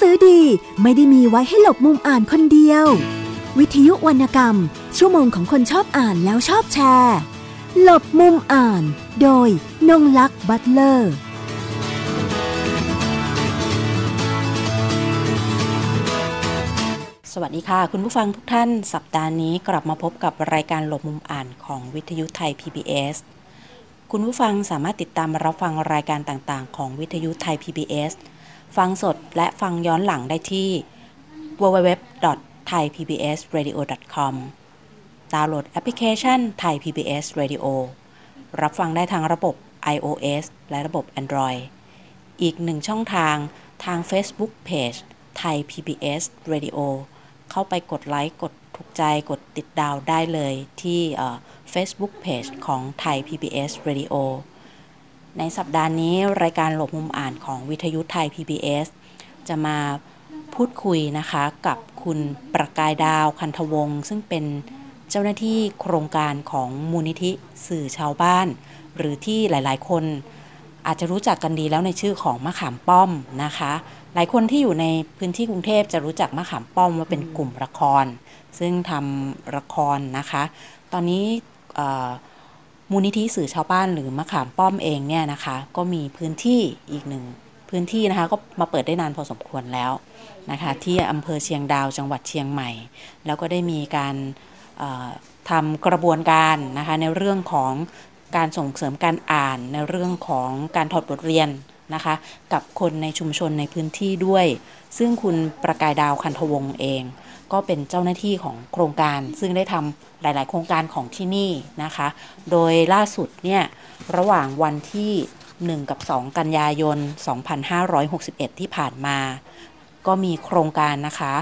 สือดีไม่ได้มีไว้ให้หลบมุมอ่านคนเดียว วิทยุวรรณกรรม ชั่วโมงของคนชอบอ่านแล้วชอบแชร์ หลบมุมอ่าน โดยนงลักษ์บัตเลอร์สวัสดีค่ะ คุณผู้ฟังทุกท่านสัปดาห์นี้กลับมาพบกับรายการหลบมุมอ่านของวิทยุไทย PBS คุณผู้ฟังสามารถติดตามรับฟังรายการต่างๆ ของวิทยุไทย PBS ฟังสดและฟังย้อนหลังได้ที่ www.thaipbsradio.com ดาวน์โหลดแอปพลิเคชัน Thai PBS Radio รับฟังได้ทางระบบ iOS และระบบ Android อีกหนึ่งช่องทางทาง Facebook Page Thai PBS Radio เข้าไปกดไลค์กดถูกใจกดติดดาวได้เลยที่ Facebook Page ของ Thai PBS Radio ในสัปดาห์นี้รายการหลบมุมอ่านของวิทยุไทย PBS จะมาพูดคุยนะคะกับคุณประกายดาวคันธวงศ์ซึ่งเป็นเจ้าหน้าที่โครงการของมูลนิธิสื่อชาวบ้าน หรือที่หลายๆ คนอาจจะรู้จักกันดีแล้วในชื่อของมะขามป้อมนะคะ หลายคนที่อยู่ในพื้นที่กรุงเทพจะรู้จักมะขามป้อมว่าเป็นกลุ่มละคร ซึ่งทำละครนะคะ ตอนนี้ มูลนิธิสื่อชาวบ้านหรือมะขามป้อมเองเนี่ยนะคะ ก็มีพื้นที่อีกหนึ่งพื้นที่นะคะก็มาเปิดได้นานพอสมควรแล้วนะคะที่อำเภอเชียงดาวจังหวัดเชียงใหม่ แล้วก็ได้มีการทำกระบวนการนะคะในเรื่องของการส่งเสริมการอ่านในเรื่องของการถอดบทเรียน นะคะ กับคนในชุมชนในพื้นที่ด้วย ซึ่งคุณประกายดาวคันธวงศ์เอง ก็เป็นเจ้าหน้าที่ของโครงการ ซึ่งได้ทำหลาย ๆ โครงการของที่นี่นะคะ โดยล่าสุดเนี่ยระหว่างวันที่ 1 กับ 2 กันยายน 2561 ที่ผ่านมา ก็มีโครงการนะคะ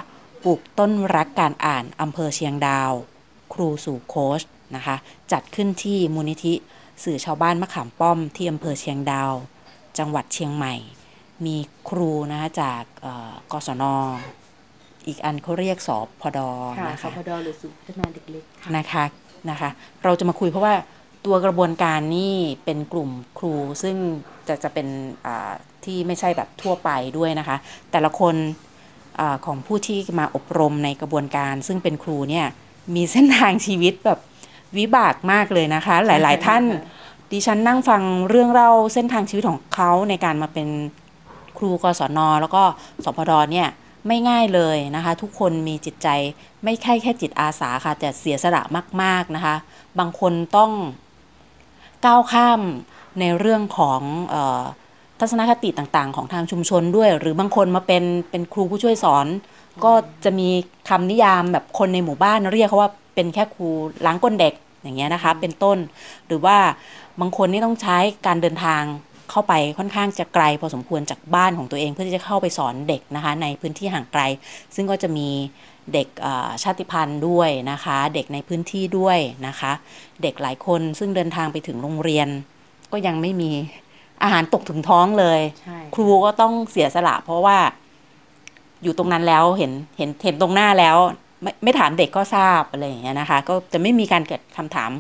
ปลูกต้นรักการอ่านอำเภอเชียงดาว ครูสู่โค้ชนะคะ จัดขึ้นที่มูลนิธิสื่อชาวบ้านมะขามป้อมที่อำเภอเชียงดาว จังหวัดเชียงใหม่ มีครูนะคะจากกศนอีกอันเขาเรียกสพดนะคะสพดหรือศูนย์พัฒนาเด็กเล็กนะคะนะคะ เราจะมาคุยเพราะว่าตัวกระบวนการนี่เป็นกลุ่มครูซึ่งจะจะเป็นที่ไม่ใช่แบบทั่วไปด้วยนะคะ แต่ละคนอของผู้ที่มาอบรมในกระบวนการ ซึ่งเป็นครูเนี่ยมีเส้นทางชีวิตแบบวิบากมากเลยนะคะ หลาย ๆ ท่าน ดิฉันนั่งฟังเรื่องเล่าเส้นทางชีวิตของเขาในการมาเป็นครูกศนแล้วก็สพดเนี่ยไม่ง่ายเลยนะคะ ทุกคนมีจิตใจไม่ใช่แค่จิตอาสาค่ะ แต่เสียสละมาก ๆนะคะ บางคนต้องก้าวข้ามในเรื่องของออทัศนคติต่างๆ ของทางชุมชนด้วย หรือบางคนมาเป็นเป็นครูผู้ช่วยสอน ก็จะมีคำนิยามแบบคนในหมู่บ้านเรียกเขาว่าเป็นแค่ครูล้างก้นเด็ก อย่างเงี้ยนะคะ เป็นต้น หรือว่าบางคนนี่ต้องใช้การเดินทางเข้าไปค่อนข้างจะไกล พอสมควรจากบ้านของตัวเอง เพื่อที่จะเข้าไปสอนเด็กนะคะ ในพื้นที่ห่างไกล ซึ่งก็จะมีเด็กชาติพันธุ์ด้วยนะคะ เด็กในพื้นที่ด้วยนะคะ เด็กหลายคนซึ่งเดินทางไปถึงโรงเรียน ก็ยังไม่มีอาหารตกถึงท้องเลย ครูก็ต้องเสียสละ เพราะว่าอยู่ตรงนั้นแล้วเห็นเห็นเห็นตรงหน้าแล้ว ไม่ไม่ถามเด็กก็ทราบอะไรอย่างเงี้ยนะคะ ก็จะไม่มีการเกิดคำถาม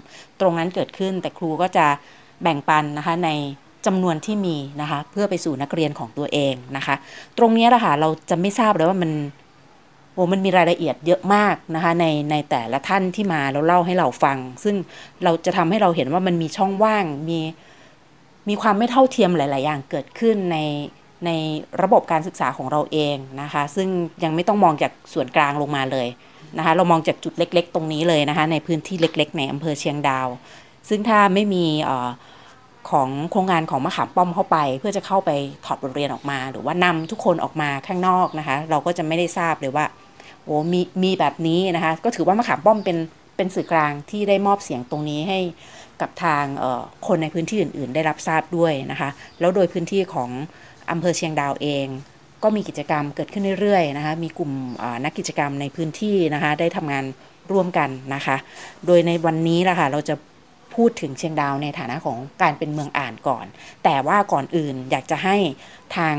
ตรงนั้นเกิดขึ้น แต่ครูก็จะแบ่งปันนะคะในจำนวนที่มีนะคะเพื่อไปสู่นักเรียนของตัวเองนะคะ ตรงนี้แหละค่ะเราจะไม่ทราบเลยว่ามันโอ้มันมีรายละเอียดเยอะมากนะคะในในแต่ละท่านที่มาแล้วเล่าให้เราฟัง ซึ่งเราจะทำให้เราเห็นว่ามันมีช่องว่างมีมีความไม่เท่าเทียมหลาย ๆ อย่างเกิดขึ้นในในระบบการศึกษาของเราเองนะคะ ซึ่งยังไม่ต้องมองจากส่วนกลางลงมาเลย นะคะเรามองจากจุดเล็กๆ ตรงนี้เลยนะคะในพื้นที่เล็กๆ ในอำเภอเชียงดาว ซึ่งถ้าไม่มีอของโครงงานของมะขามป้อมเข้าไป เพื่อจะเข้าไปถอดบทเรียนออกมา หรือว่านำทุกคนออกมาข้างนอกนะคะเราก็จะไม่ได้ทราบเลยว่าโอ้มีมีแบบนี้นะคะก็ถือว่ามะขามป้อมเป็นเป็นสื่อกลางที่ได้มอบเสียงตรงนี้ให้กับทางคนในพื้นที่อื่น ๆ ได้รับทราบด้วยนะคะ แล้วโดยพื้นที่ของอำเภอเชียงดาวเอง ก็มีกิจกรรมเกิดขึ้นเรื่อยๆนะคะมีกลุ่มนักกิจกรรมในพื้นที่นะคะได้ทำงานร่วมกันนะคะ โดยในวันนี้ละค่ะเราจะพูดถึงเชียงดาวในฐานะของการเป็นเมืองอ่านก่อน แต่ว่าก่อนอื่นอยากจะให้ทาง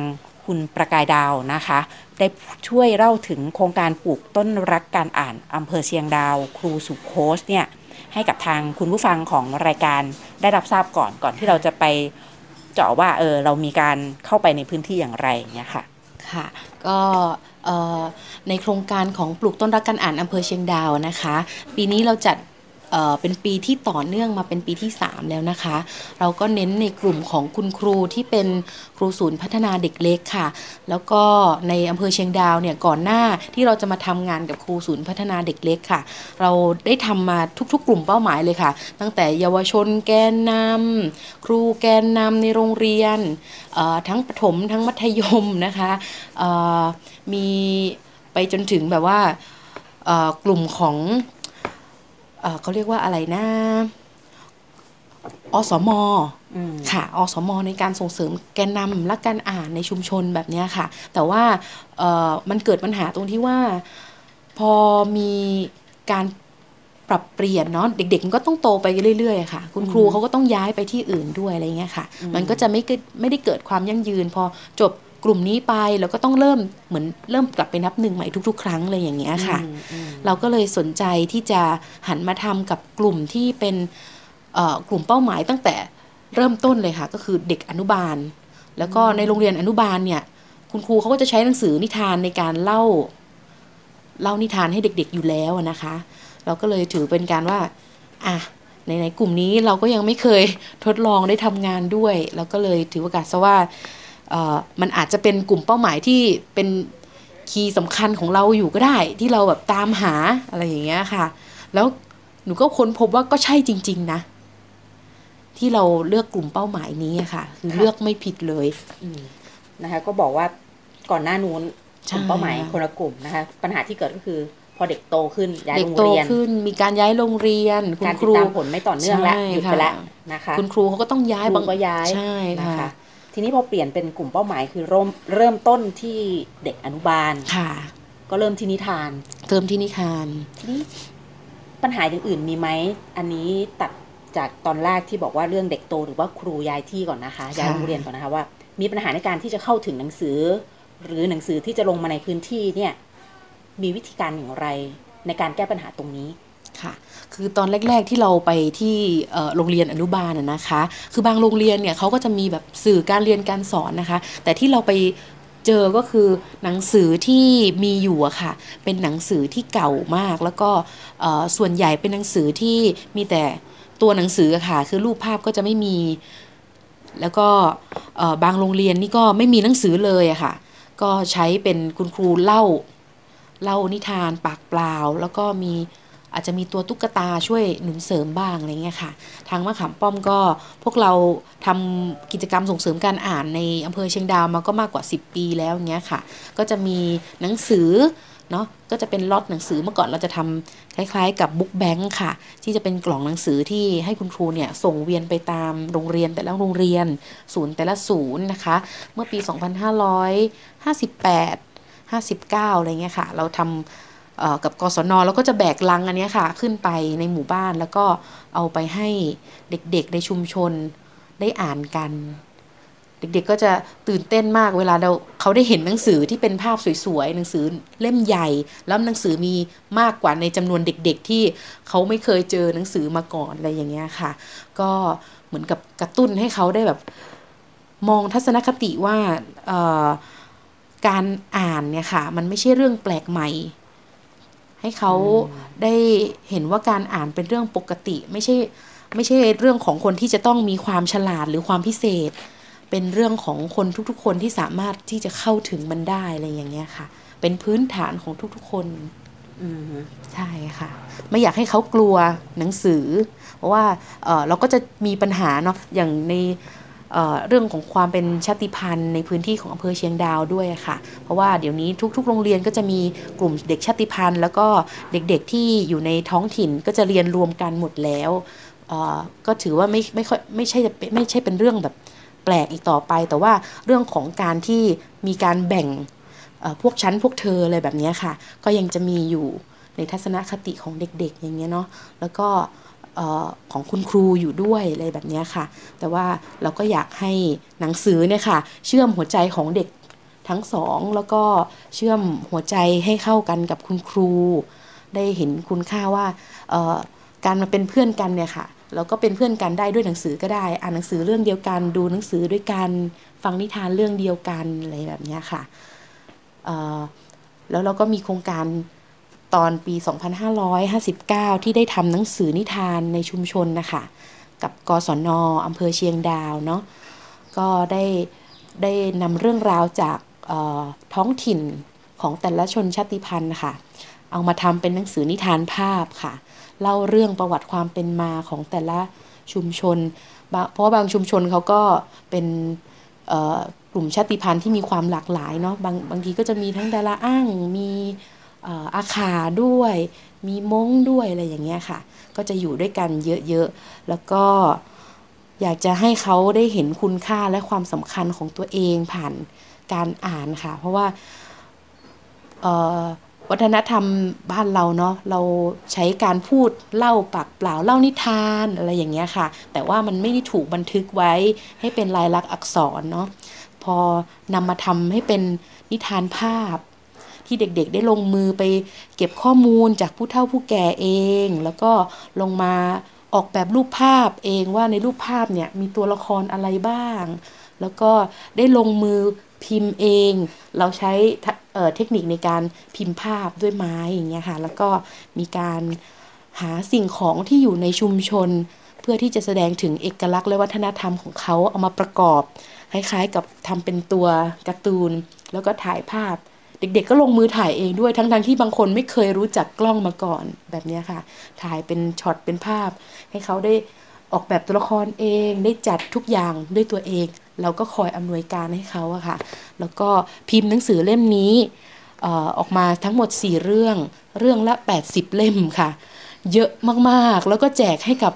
คุณประกายดาวนะคะ ได้ช่วยเล่าถึงโครงการปลูกต้นรักการอ่านอำเภอเชียงดาว ครูสุโคสเนี่ยให้กับทางคุณผู้ฟังของรายการได้รับทราบก่อนก่อนที่เราจะไปเจาะว่าเออเรามีการเข้าไปในพื้นที่อย่างไรเนี่ยค่ะ ค่ะ ก็ในโครงการของปลูกต้นรักการอ่านอำเภอเชียงดาวนะคะ ปีนี้เราจัด เป็นปีที่ต่อเนื่องมาเป็นปีที่ 3 แล้วนะคะ เราก็เน้นในกลุ่มของคุณครูที่เป็นครูศูนย์พัฒนาเด็กเล็กค่ะ แล้วก็ในอำเภอเชียงดาวเนี่ยก่อนหน้าที่เราจะมาทำงานกับครูศูนย์พัฒนาเด็กเล็กค่ะ เราได้ทำมาทุกๆ กลุ่มเป้าหมายเลยค่ะ ตั้งแต่เยาวชนแกนนำครูแกนนำในโรงเรียนทั้งประถมทั้งมัธยมนะคะมีไปจนถึงแบบว่ากลุ่มของ เขาเรียกว่าอะไรนะอสมค่ะอสมในการส่งเสริมแกนนำและการอ่านในชุมชนแบบนี้ค่ะ แต่ว่ามันเกิดปัญหาตรงที่ว่า พอมีการปรับเปลี่ยนเนาะเด็กๆมันก็ต้องโตไปเรื่อยๆค่ะ คุณครูเขาก็ต้องย้ายไปที่อื่นด้วยอะไรเงี้ยค่ะ มันก็จะไม่ไม่ได้เกิดความยั่งยืน พอจบ กลุ่มนี้ไปแล้วก็ต้องเริ่มเหมือนเริ่มกลับไปนับหนึ่งใหม่ทุก ๆ ครั้งเลยอย่างเงี้ยค่ะ เราก็เลยสนใจที่จะหันมาทำกับกลุ่มที่เป็นกลุ่มเป้าหมายตั้งแต่เริ่มต้นเลยค่ะ ก็คือเด็กอนุบาล แล้วก็ในโรงเรียนอนุบาลเนี่ย คุณครูเขาก็จะใช้หนังสือนิทานในการเล่า เล่านิทานให้เด็กๆอยู่แล้วนะคะ เราก็เลยถือเป็นการว่าอะในในกลุ่มนี้เราก็ยังไม่เคยทดลองได้ทำงานด้วยเราก็เลยถือโอกาสซะว่า มันอาจจะเป็นกลุ่มเป้าหมายที่เป็นคีย์สำคัญของเราอยู่ก็ได้ ที่เราแบบตามหาอะไรอย่างเงี้ยค่ะ แล้วหนูก็ค้นพบว่าก็ใช่จริง ๆ นะ ที่เราเลือกกลุ่มเป้าหมายนี้ค่ะ คือเลือกไม่ผิดเลยนะคะ ก็บอกว่าก่อนหน้านู้นกลุ่มเป้าหมายคนละกลุ่มนะคะ ปัญหาที่เกิดก็คือ พอเด็กโตขึ้นย้ายโรงเรียนขึ้น มีการย้ายโรงเรียนการติดตามผลไม่ต่อเนื่องแล้วหยุดไปแล้วนะคะ คุณครูเขาก็ต้องย้ายบางก็ย้ายใช่ค่ะ ทีนี้พอเปลี่ยนเป็นกลุ่มเป้าหมายคือเริ่มเริ่มต้นที่เด็กอนุบาลค่ะ ก็เริ่มที่นิทานเริ่มที่นิทานทีนี้ปัญหาอย่างอื่นมีไหมอันนี้ตัดจากตอนแรกที่บอกว่าเรื่องเด็กโตหรือว่าครูย้ายที่ก่อนนะคะย้ายโรงเรียนก่อนนะคะว่า มีปัญหาในการที่จะเข้าถึงหนังสือ หรือหนังสือที่จะลงมาในพื้นที่เนี่ย มีวิธีการอย่างไรในการแก้ปัญหาตรงนี้ ค่ะ คือตอนแรก ๆที่เราไปที่โรงเรียนอนุบาลนะคะ คือบางโรงเรียนเนี่ยเขาก็จะมีแบบสื่อการเรียนการสอนนะคะ แต่ที่เราไปเจอก็คือหนังสือที่มีอยู่อะค่ะ เป็นหนังสือที่เก่ามาก แล้วก็ส่วนใหญ่เป็นหนังสือที่มีแต่ตัวหนังสือค่ะ คือรูปภาพก็จะไม่มี แล้วก็บางโรงเรียนนี่ก็ไม่มีหนังสือเลยอะค่ะ ก็ใช้เป็นคุณครูเล่าเล่านิทานปากเปล่า แล้วก็มี อาจจะมีตัวตุ๊กตาช่วยหนุนเสริมบ้างอะไรเงี้ยค่ะ ทางมะขามป้อมก็พวกเราทำกิจกรรมส่งเสริมการอ่านในอำเภอเชียงดาวมาก็มากกว่า 10 ปีแล้วเงี้ยค่ะ ก็จะมีหนังสือเนาะก็จะเป็นล็อตหนังสือเมื่อก่อนเราจะทำคล้ายๆ กับบุ๊กแบงค์ค่ะ ที่จะเป็นกล่องหนังสือที่ให้คุณครูเนี่ยส่งเวียนไปตามโรงเรียนแต่ละโรงเรียน ศูนย์แต่ละศูนย์นะคะ เมื่อปี 2558 59 อะไรเงี้ยค่ะ เราทำ กับกศนแล้วก็จะแบกลังอันนี้ค่ะขึ้นไปในหมู่บ้านแล้วก็เอาไปให้เด็กๆในชุมชนได้อ่านกัน เด็กๆก็จะตื่นเต้นมากเวลาเราเขาได้เห็นหนังสือที่เป็นภาพสวยๆหนังสือเล่มใหญ่ แล้วหนังสือมีมากกว่าในจำนวนเด็กๆที่เขาไม่เคยเจอหนังสือมาก่อนอะไรอย่างเงี้ยค่ะ ก็เหมือนกับกระตุ้นให้เขาได้แบบมองทัศนคติว่าการอ่านเนี่ยค่ะ มันไม่ใช่เรื่องแปลกใหม่ ให้เขาได้เห็นว่าการอ่านเป็นเรื่องปกติ ไม่ใช่ไม่ใช่เรื่องของคนที่จะต้องมีความฉลาดหรือความพิเศษ เป็นเรื่องของคนทุกๆ คนที่สามารถที่จะเข้าถึงมันได้อะไรอย่างเงี้ยค่ะ เป็นพื้นฐานของทุกๆ คนใช่ค่ะ ไม่อยากให้เขากลัวหนังสือ เพราะว่าเเราก็จะมีปัญหาเนาะอย่างใน เรื่องของความเป็นชาติพันธุ์ในพื้นที่ของอำเภอเชียงดาวด้วยค่ะ เพราะว่าเดี๋ยวนี้ทุก ๆ โรงเรียนก็จะมีกลุ่มเด็กชาติพันธุ์ แล้วก็เด็กๆที่อยู่ในท้องถิ่นก็จะเรียนรวมกันหมดแล้วก็ถือว่าไม่ไม่ค่อยไม่ใช่ไม่ใช่เป็นเรื่องแบบแปลกอีกต่อไป แต่ว่าเรื่องของการที่มีการแบ่งพวกชั้นพวกเธออะไรแบบนี้ค่ะ ก็ยังจะมีอยู่ ในทัศนคติของเด็กๆ อย่างเงี้ยเนาะแล้วก็ของคุณครูอยู่ด้วยอะไรแบบนี้ค่ะ แต่ว่าเราก็อยากให้หนังสือเนี่ยค่ะ เชื่อมหัวใจของเด็กทั้งสอง แล้วก็เชื่อมหัวใจให้เข้ากันกับคุณครู ได้เห็นคุณค่าว่าการมาเป็นเพื่อนกันเนี่ยค่ะเราก็เป็นเพื่อนกันได้ด้วยหนังสือก็ได้ อ่านหนังสือเรื่องเดียวกัน ดูหนังสือด้วยกันฟังนิทานเรื่องเดียวกันอะไรแบบนี้ค่ะแล้วเราก็มีโครงการ ตอนปี 2559 ที่ได้ทำหนังสือนิทานในชุมชนนะคะ กับกศนออำเภอเชียงดาวเนาะก็ได้ได้นำเรื่องราวจากท้องถิ่นของแต่ละชนชาติพันธุ์ค่ะ เอามาทำเป็นหนังสือนิทานภาพค่ะ เล่าเรื่องประวัติความเป็นมาของแต่ละชุมชน เพราะาบางชุมชนเขาก็เป็นกลุ่มชาติพันธุ์ที่มีความหลากหลายเนาะบางบางทีก็จะมีทั้งดาราอ้างมี อาขาด้วย มีม้งด้วยอะไรอย่างเงี้ยค่ะ ก็จะอยู่ด้วยกันเยอะๆ แล้วก็อยากจะให้เขาได้เห็นคุณค่าและความสำคัญของตัวเองผ่านการอ่านค่ะ เพราะว่าวัฒนธรรมบ้านเราเนาะเราใช้การพูดเล่าปากเปล่าเล่านิทานอะไรอย่างเงี้ยค่ะ แต่ว่ามันไม่ได้ถูกบันทึกไว้ให้เป็นลายลักษณ์อักษรเนาะพอนำมาทำให้เป็นนิทานภาพ ที่เด็กๆ ได้ลงมือไปเก็บข้อมูลจากผู้เฒ่าผู้แก่เอง แล้วก็ลงมาออกแบบรูปภาพเองว่าในรูปภาพเนี่ยมีตัวละครอะไรบ้าง แล้วก็ได้ลงมือพิมพ์เอง เราใช้เเทคนิคในการพิมพ์ภาพด้วยไม้อย่างเงี้ยค่ะแล้วก็มีการหาสิ่งของที่อยู่ในชุมชน เพื่อที่จะแสดงถึงเอกลักษณ์และวัฒนธรรมของเขาเอามาประกอบ คล้ายๆกับทำเป็นตัวการ์ตูน แล้วก็ถ่ายภาพ เด็กๆก็ลงมือถ่ายเองด้วยทั้งๆที่บางคนไม่เคยรู้จักกล้องมาก่อนแบบนี้ค่ะ ถ่ายเป็นช็อตเป็นภาพ ให้เขาได้ออกแบบตัวละครเอง ได้จัดทุกอย่างด้วยตัวเอง เราก็คอยอำนวยการให้เขาอะค่ะ แล้วก็พิมพ์หนังสือเล่มนี้อออกมาทั้งหมด 4 เรื่อง เรื่องละ 80 เล่มค่ะ เยอะมากๆ แล้วก็แจกให้กับ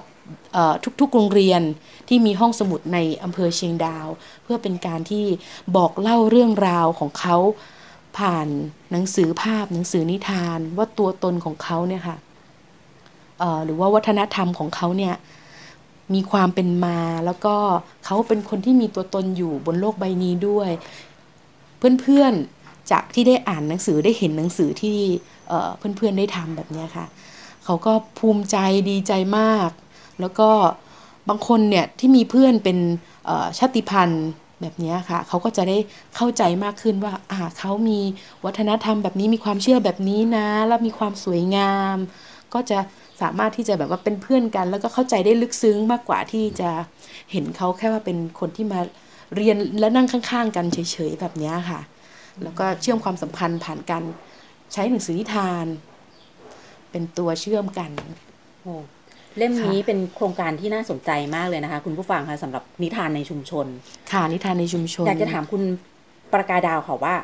ทุกๆ โรงเรียนที่มีห้องสมุดในอำเภอเชียงดาว เพื่อเป็นการที่บอกเล่าเรื่องราวของเขา ผ่านหนังสือภาพหนังสือนิทานว่าตัวตนของเขาเนี่ยค่ะหรือว่าวัฒนธรรมของเขาเนี่ยมีความเป็นมาแล้วก็เขาเป็นคนที่มีตัวตนอยู่บนโลกใบนี้ด้วย เพื่อนๆจากที่ได้อ่านหนังสือได้เห็นหนังสือที่เพื่อนๆได้ทำแบบนี้ค่ะเขาก็ภูมิใจดีใจมาก แล้วก็บางคนเนี่ยที่มีเพื่อนเป็นชาติพันธุ์ แบบนี้ค่ะ เขาก็จะได้เข้าใจมากขึ้นว่า อ่าเขามีวัฒนธรรมแบบนี้มีความเชื่อแบบนี้นะ แล้วมีความสวยงาม ก็จะสามารถที่จะแบบว่าเป็นเพื่อนกัน แล้วก็เข้าใจได้ลึกซึ้งมากกว่าที่จะเห็นเขาแค่ว่าเป็นคนที่มาเรียนและนั่งข้างๆ กันเฉยๆแบบนี้ค่ะ แล้วก็เชื่อมความสัมพันธ์ผ่านการใช้หนังสือนิทาน เป็นตัวเชื่อมกันโอ้ เล่มนี้เป็นโครงการที่น่าสนใจมากเลยนะคะ คุณผู้ฟังคะสำหรับนิทานในชุมชน ค่ะนิทานในชุมชน อยากจะถามคุณประกายดาวค่ะว่า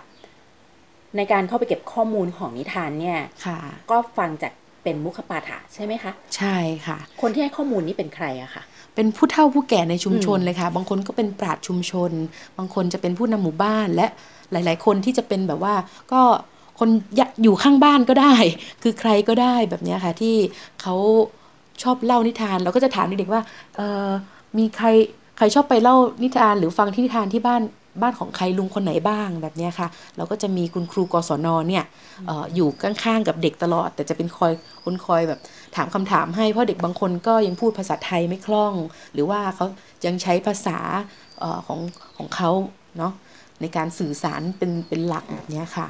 ในการเข้าไปเก็บข้อมูลของนิทานเนี่ยค่ะ ก็ฟังจากเป็นมุขปาฐะใช่ไหมคะ ใช่ค่ะ คนที่ให้ข้อมูลนี้เป็นใครอะคะเป็นผู้เฒ่าผู้แก่ในชุมชนอืมเลยค่ะ บางคนก็เป็นปราชญ์ชุมชน บางคนจะเป็นผู้นำหมู่บ้านและหลาย ๆ คนที่จะเป็นแบบว่าก็คนอยากอยู่ข้างบ้านก็ได้ คือใครก็ได้แบบเนี้ยค่ะที่เขา ชอบเล่านิทาน เราก็จะถามเด็กๆว่าเออมีใครใครชอบไปเล่านิทานหรือฟังที่นิทานที่บ้านบ้านของใครลุงคนไหนบ้างแบบนี้ค่ะ เราก็จะมีคุณครูกศนเนี่ยออยู่ข้างๆกับเด็กตลอด แต่จะเป็นคอยคนคอยแบบถามคำถามให้เพราะเด็กบางคนก็ยังพูดภาษาไทยไม่คล่อง หรือว่าเขายังใช้ภาษาออของของเขาเนาะในการสื่อสารเป็นเป็นหลักแบบนี้ค่ะ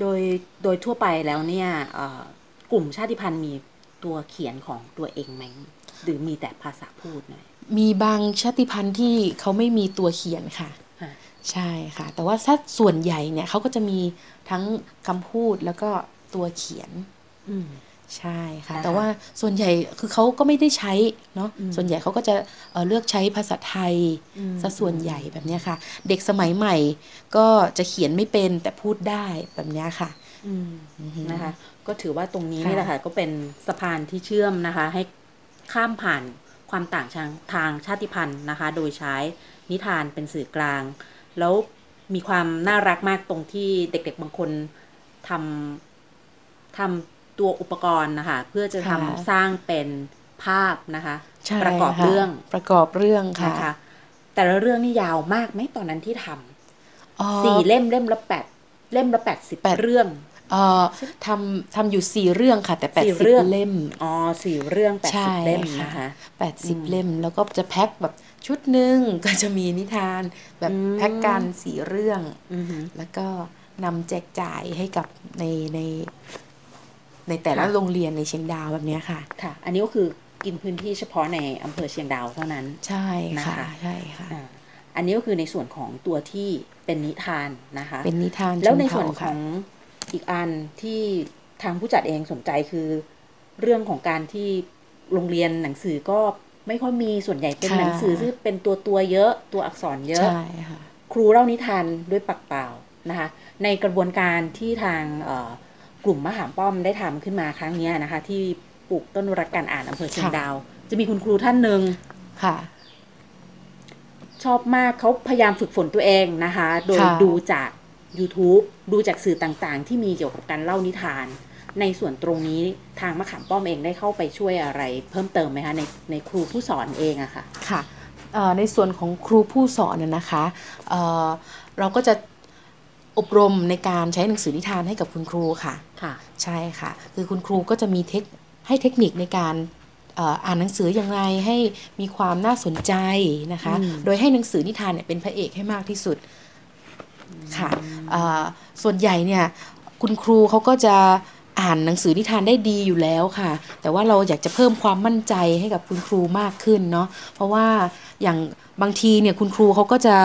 โดยโดยทั่วไปแล้วเนี่ยกลุ่มชาติพันธุ์มี ตัวเขียนของตัวเองไหมหรือมีแต่ภาษาพูดหน่อยมีบางชาติพันธุ์ที่เขาไม่มีตัวเขียนค่ะค่ะใช่ค่ะ แต่ว่าถ้าส่วนใหญ่เนี่ยเขาก็จะมีทั้งคำพูดแล้วก็ตัวเขียนอืมใช่ค่ะนะคะแต่ว่าส่วนใหญ่คือเขาก็ไม่ได้ใช้เนาะอืมส่วนใหญ่เขาก็จะเอ่อเลือกใช้ภาษาไทยอืมซะส่วนใหญ่แบบเนี้ยค่ะ เด็กสมัยใหม่ก็จะเขียนไม่เป็นแต่พูดได้แบบเนี้ยค่ะอืมอือฮึ นะคะ ก็ถือว่าตรงนี้ค่ะนี่แหละค่ะ ก็เป็นสะพานที่เชื่อมนะคะ ให้ข้ามผ่านความต่างทางทางชาติพันธุ์นะคะ โดยใช้นิทานเป็นสื่อกลาง แล้วมีความน่ารักมากตรงที่เด็กๆบางคนทำทำตัวอุปกรณ์นะคะ เพื่อจะทำค่ะสร้างเป็นภาพนะคะใช่ประกอบค่ะเรื่องประกอบเรื่องค่ะนะคะแต่ละเรื่องนี่ยาวมากไหมตอนนั้นที่ทำอ๋อสี่เล่มเล่มละแปดเล่มละแปดสิบแปดเรื่องเอ่อ ทำทำอยู่สี่เรื่องค่ะ แต่แปดสี่สิบเรื่องเล่มอ๋อสี่เรื่องแปดใช่สิบเล่มค่ะนะคะแปดสิบอืมเล่มแล้วก็จะแพ็คแบบชุดหนึ่งก็จะมีนิทานแบบอืมแพ็คกันสี่เรื่องอือหือแล้วก็นำแจกจ่ายให้กับในในในแต่ละค่ะโรงเรียนในเชียงดาวแบบเนี้ยค่ะค่ะ อันนี้ก็คือกินพื้นที่เฉพาะในอำเภอเชียงดาวเท่านั้น ใช่ค่ะนะคะใช่ค่ะอ่าอันนี้ก็คือในส่วนของตัวที่เป็นนิทานนะคะ เป็นนิทานแล้วในชส่วนเผ่าขค่ะอง อีกอันที่ทางผู้จัดเองสนใจคือ เรื่องของการที่โรงเรียนหนังสือก็ไม่ค่อยมีส่วนใหญ่เป็นค่ะหนังสือที่เป็นตัวตัวเยอะตัวอักษรเยอะใช่ค่ะครูเล่านิทานด้วยปากเปล่านะคะ ในกระบวนการที่ทางเอ่อกลุ่มมหามป้อมได้ทำขึ้นมาครั้งเนี้ยนะคะ ที่ปลูกต้นรักการอ่านอำเภอเชียงค่ะดาว จะมีคุณครูท่านหนึ่งค่ะ ชอบมากเขาพยายามฝึกฝนตัวเองนะคะ โดยค่ะดูจาก YouTube ดูจากสื่อต่างๆ ที่มีเกี่ยวกับการเล่านิทาน ในส่วนตรงนี้ทางมะขามป้อมเองได้เข้าไปช่วยอะไร เพิ่มเติมไหมคะในในครูผู้สอนเองอะค่ะค่ะเอ่อในส่วนของครูผู้สอนน่ะนะคะเอ่อเราก็จะอบรมในการใช้หนังสือนิทานให้กับคุณครูค่ะค่ะ ใช่ค่ะ คือคุณครูก็จะมีเทคให้เทคนิคในการเอ่ออ่านหนังสืออย่างไรให้มีความน่าสนใจนะคะอืมโดยให้หนังสือนิทานเนี่ยเป็นพระเอกให้มากที่สุด ค่ะเอ่อส่วนใหญ่เนี่ยคุณครูเขาก็จะอ่านหนังสือนิทานได้ดีอยู่แล้วค่ะ แต่ว่าเราอยากจะเพิ่มความมั่นใจให้กับคุณครูมากขึ้นเนาะเพราะว่าอย่างบางทีเนี่ยคุณครูเขาก็จะ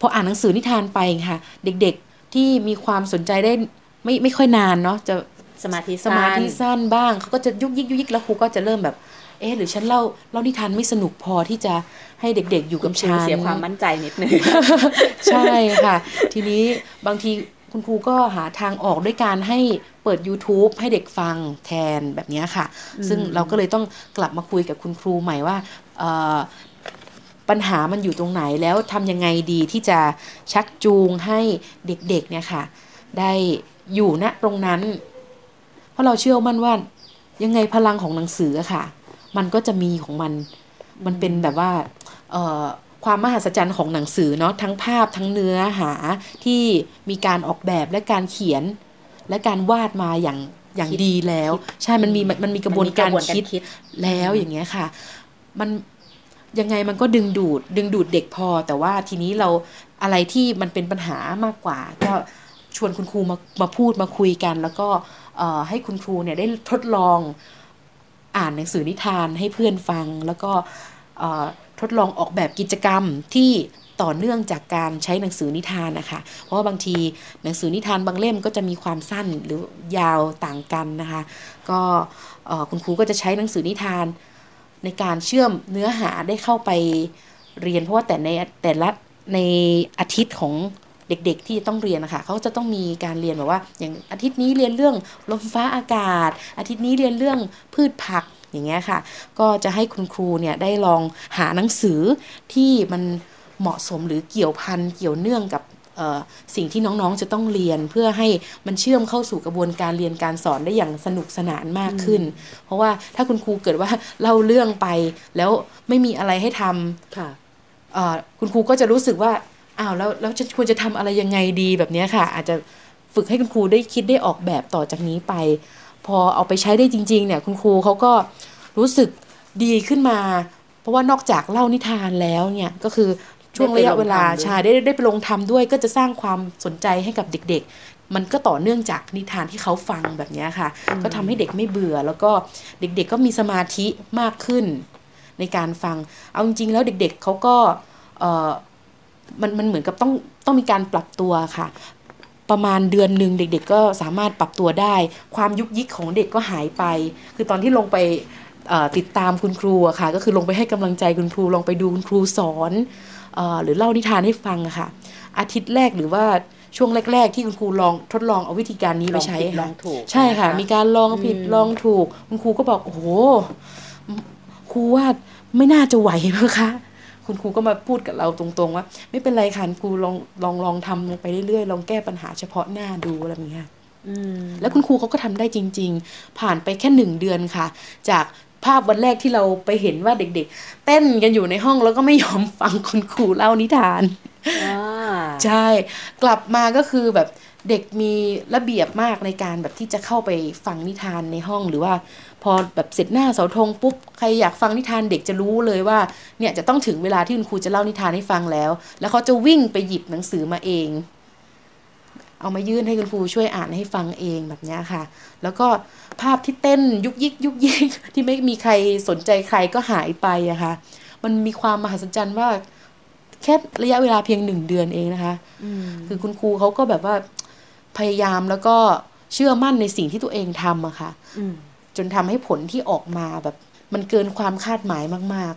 พออ่านหนังสือนิทานไปค่ะ เด็กๆที่มีความสนใจได้ไม่ไม่ค่อยนานเนาะจะสมาธิสมาธิสั้นสั้นบ้างเขาก็จะยุกยิกยุกยิกแล้วครูก็จะเริ่มแบบ เอ๊ะหรือฉันเล่าเล่านิทานไม่สนุกพอที่จะให้เด็กๆ อยู่กับครูฉันเสียความมั่นใจนิดนึงใช่ค่ะ ทีนี้บางทีคุณครูก็หาทางออกด้วยการให้เปิด YouTube ให้เด็กฟังแทนแบบเนี้ยค่ะ ซึ่งเราก็เลยต้องกลับมาคุยกับคุณครูใหม่ว่าเอ่อปัญหามันอยู่ตรงไหนแล้วทำยังไงดีที่จะชักจูงให้เด็กๆเนี่ยค่ะ ได้อยู่ณตรงนั้น เพราะเราเชื่อมั่นว่ายังไงพลังของหนังสืออะค่ะ มันก็จะมีของมัน มันเป็นแบบว่าเอ่อความมหัศจรรย์ของหนังสือเนาะทั้งภาพทั้งเนื้อหาที่มีการออกแบบและการเขียน และการวาดมาอย่างอย่างคิดดีแล้ว ใช่มันมีมันมีกระบวนการมันมีคิดแล้วอย่างเงี้ยค่ะ มันยังไงมันก็ดึงดูด ดึงดูดเด็กพอ แต่ว่าทีนี้เราอะไรที่มันเป็นปัญหามากกว่า ก็ชวนคุณครูมามาพูดมาคุยกัน แล้วก็เอ่อให้คุณครูเนี่ยได้ทดลอง อ่านหนังสือนิทานให้เพื่อนฟัง แล้วก็ทดลองออกแบบกิจกรรมที่ต่อเนื่องจากการใช้หนังสือนิทานนะคะ เพราะว่าบางทีหนังสือนิทานบางเล่มก็จะมีความสั้นหรือยาวต่างกันนะคะ ก็คุณครูก็จะใช้หนังสือนิทานในการเชื่อมเนื้อหาได้เข้าไปเรียน เพราะว่าแต่ในแต่ละในอาทิตย์ของ เด็ก ๆ ที่จะต้องเรียนนะคะเขาจะต้องมีการเรียนแบบว่า อย่างอาทิตย์นี้เรียนเรื่องลมฟ้าอากาศ อาทิตย์นี้เรียนเรื่องพืชผักอย่างเงี้ยค่ะ ก็จะให้คุณครูเนี่ยได้ลองหาหนังสือที่มันเหมาะสมหรือเกี่ยวพันเกี่ยวเนื่องกับเอ่อสิ่งที่น้องๆจะต้องเรียนเพื่อให้มันเชื่อมเข้าสู่กระบวนการเรียนการสอนได้อย่างสนุกสนานมากขึ้น เพราะว่าถ้าคุณครูเกิดว่าเล่าเรื่องไป แล้วไม่มีอะไรให้ทำค่ะเอ่อคุณครูก็จะรู้สึกว่า อ้าวแล้วแล้วจะควรจะทำอะไรยังไงดีแบบเนี้ยค่ะ อาจจะฝึกให้คุณครูได้คิดได้ออกแบบต่อจากนี้ไป พอเอาไปใช้ได้จริง ๆ เนี่ยคุณครูเขาก็รู้สึกดีขึ้นมา เพราะว่านอกจากเล่านิทานแล้วเนี่ยก็คือช่วงระยะเวลาได้ไปลงทำด้วยใช่ได้ได้ไปลงทำด้วย ก็จะสร้างความสนใจให้กับเด็ก ๆ มันก็ต่อเนื่องจากนิทานที่เขาฟังแบบเนี้ยค่ะ ก็ทำให้เด็กไม่เบื่อ แล้วก็เด็ก ๆ ก็มีสมาธิมากขึ้นในการฟัง เอาจริงๆแล้วเด็ก ๆเขาก็เอ่อ มันมันเหมือนกับต้องต้องมีการปรับตัวค่ะ ประมาณเดือนหนึ่งเด็ก ๆ ก็สามารถปรับตัวได้ ความยุกยิกของเด็กก็หายไป คือตอนที่ลงไปเอ่อติดตามคุณครูอะค่ะ ก็คือลงไปให้กำลังใจคุณครูลองไปดูคุณครูสอนเออหรือเล่านิทานให้ฟังอะค่ะ อาทิตย์แรกหรือว่าช่วงแรก ๆ ที่คุณครูลองทดลองเอาวิธีการนี้ไปใช้ลองผิดลค่ะองถูกใช่ค่ะนะคะมีการลองผิดอืมลองถูก คุณครูก็บอกโอ้โหครูว่าไม่น่าจะไหวนะคะ คุณครูก็มาพูดกับเราตรงๆ ว่า ไม่เป็นไรค่ะครูลองลองลองทำไปเรื่อยๆลองแก้ปัญหาเฉพาะหน้าดูอะไรแบบนี้ค่ะอืมแล้วคุณครูเขาก็ทำได้จริง ๆ ผ่านไปแค่หนึ่งเดือนค่ะ จากภาพวันแรกที่เราไปเห็นว่าเด็ก ๆ เต้นกันอยู่ในห้องแล้วก็ไม่ยอมฟังคุณครูเล่านิทานอ่าใช่ กลับมาก็คือแบบเด็กมีระเบียบมากในการแบบที่จะเข้าไปฟังนิทานในห้องหรือว่าพอแบบเสร็จหน้าเสาธงปุ๊บใครอยากฟังนิทานเด็กจะรู้เลยว่าเนี่ยจะต้องถึงเวลาที่คุณครูจะเล่านิทานให้ฟังแล้ว แล้วเขาจะวิ่งไปหยิบหนังสือมาเอง เอามายื่นให้คุณครูช่วยอ่านให้ฟังเองแบบเนี้ยค่ะ แล้วก็ภาพที่เต้นยุกยิกยุกยิกที่ไม่มีใครสนใจใครก็หายไปอะค่ะ มันมีความมหัศจรรย์ว่าแค่ระยะเวลาเพียงหนึ่งเดือนเองนะคะคือคุณครูเขาก็แบบว่าพยายามแล้วก็เชื่อมั่นในสิ่งที่ตัวเองทำอะค่ะอืม จนทำให้ผลที่ออกมาแบบ มันเกินความคาดหมายมาก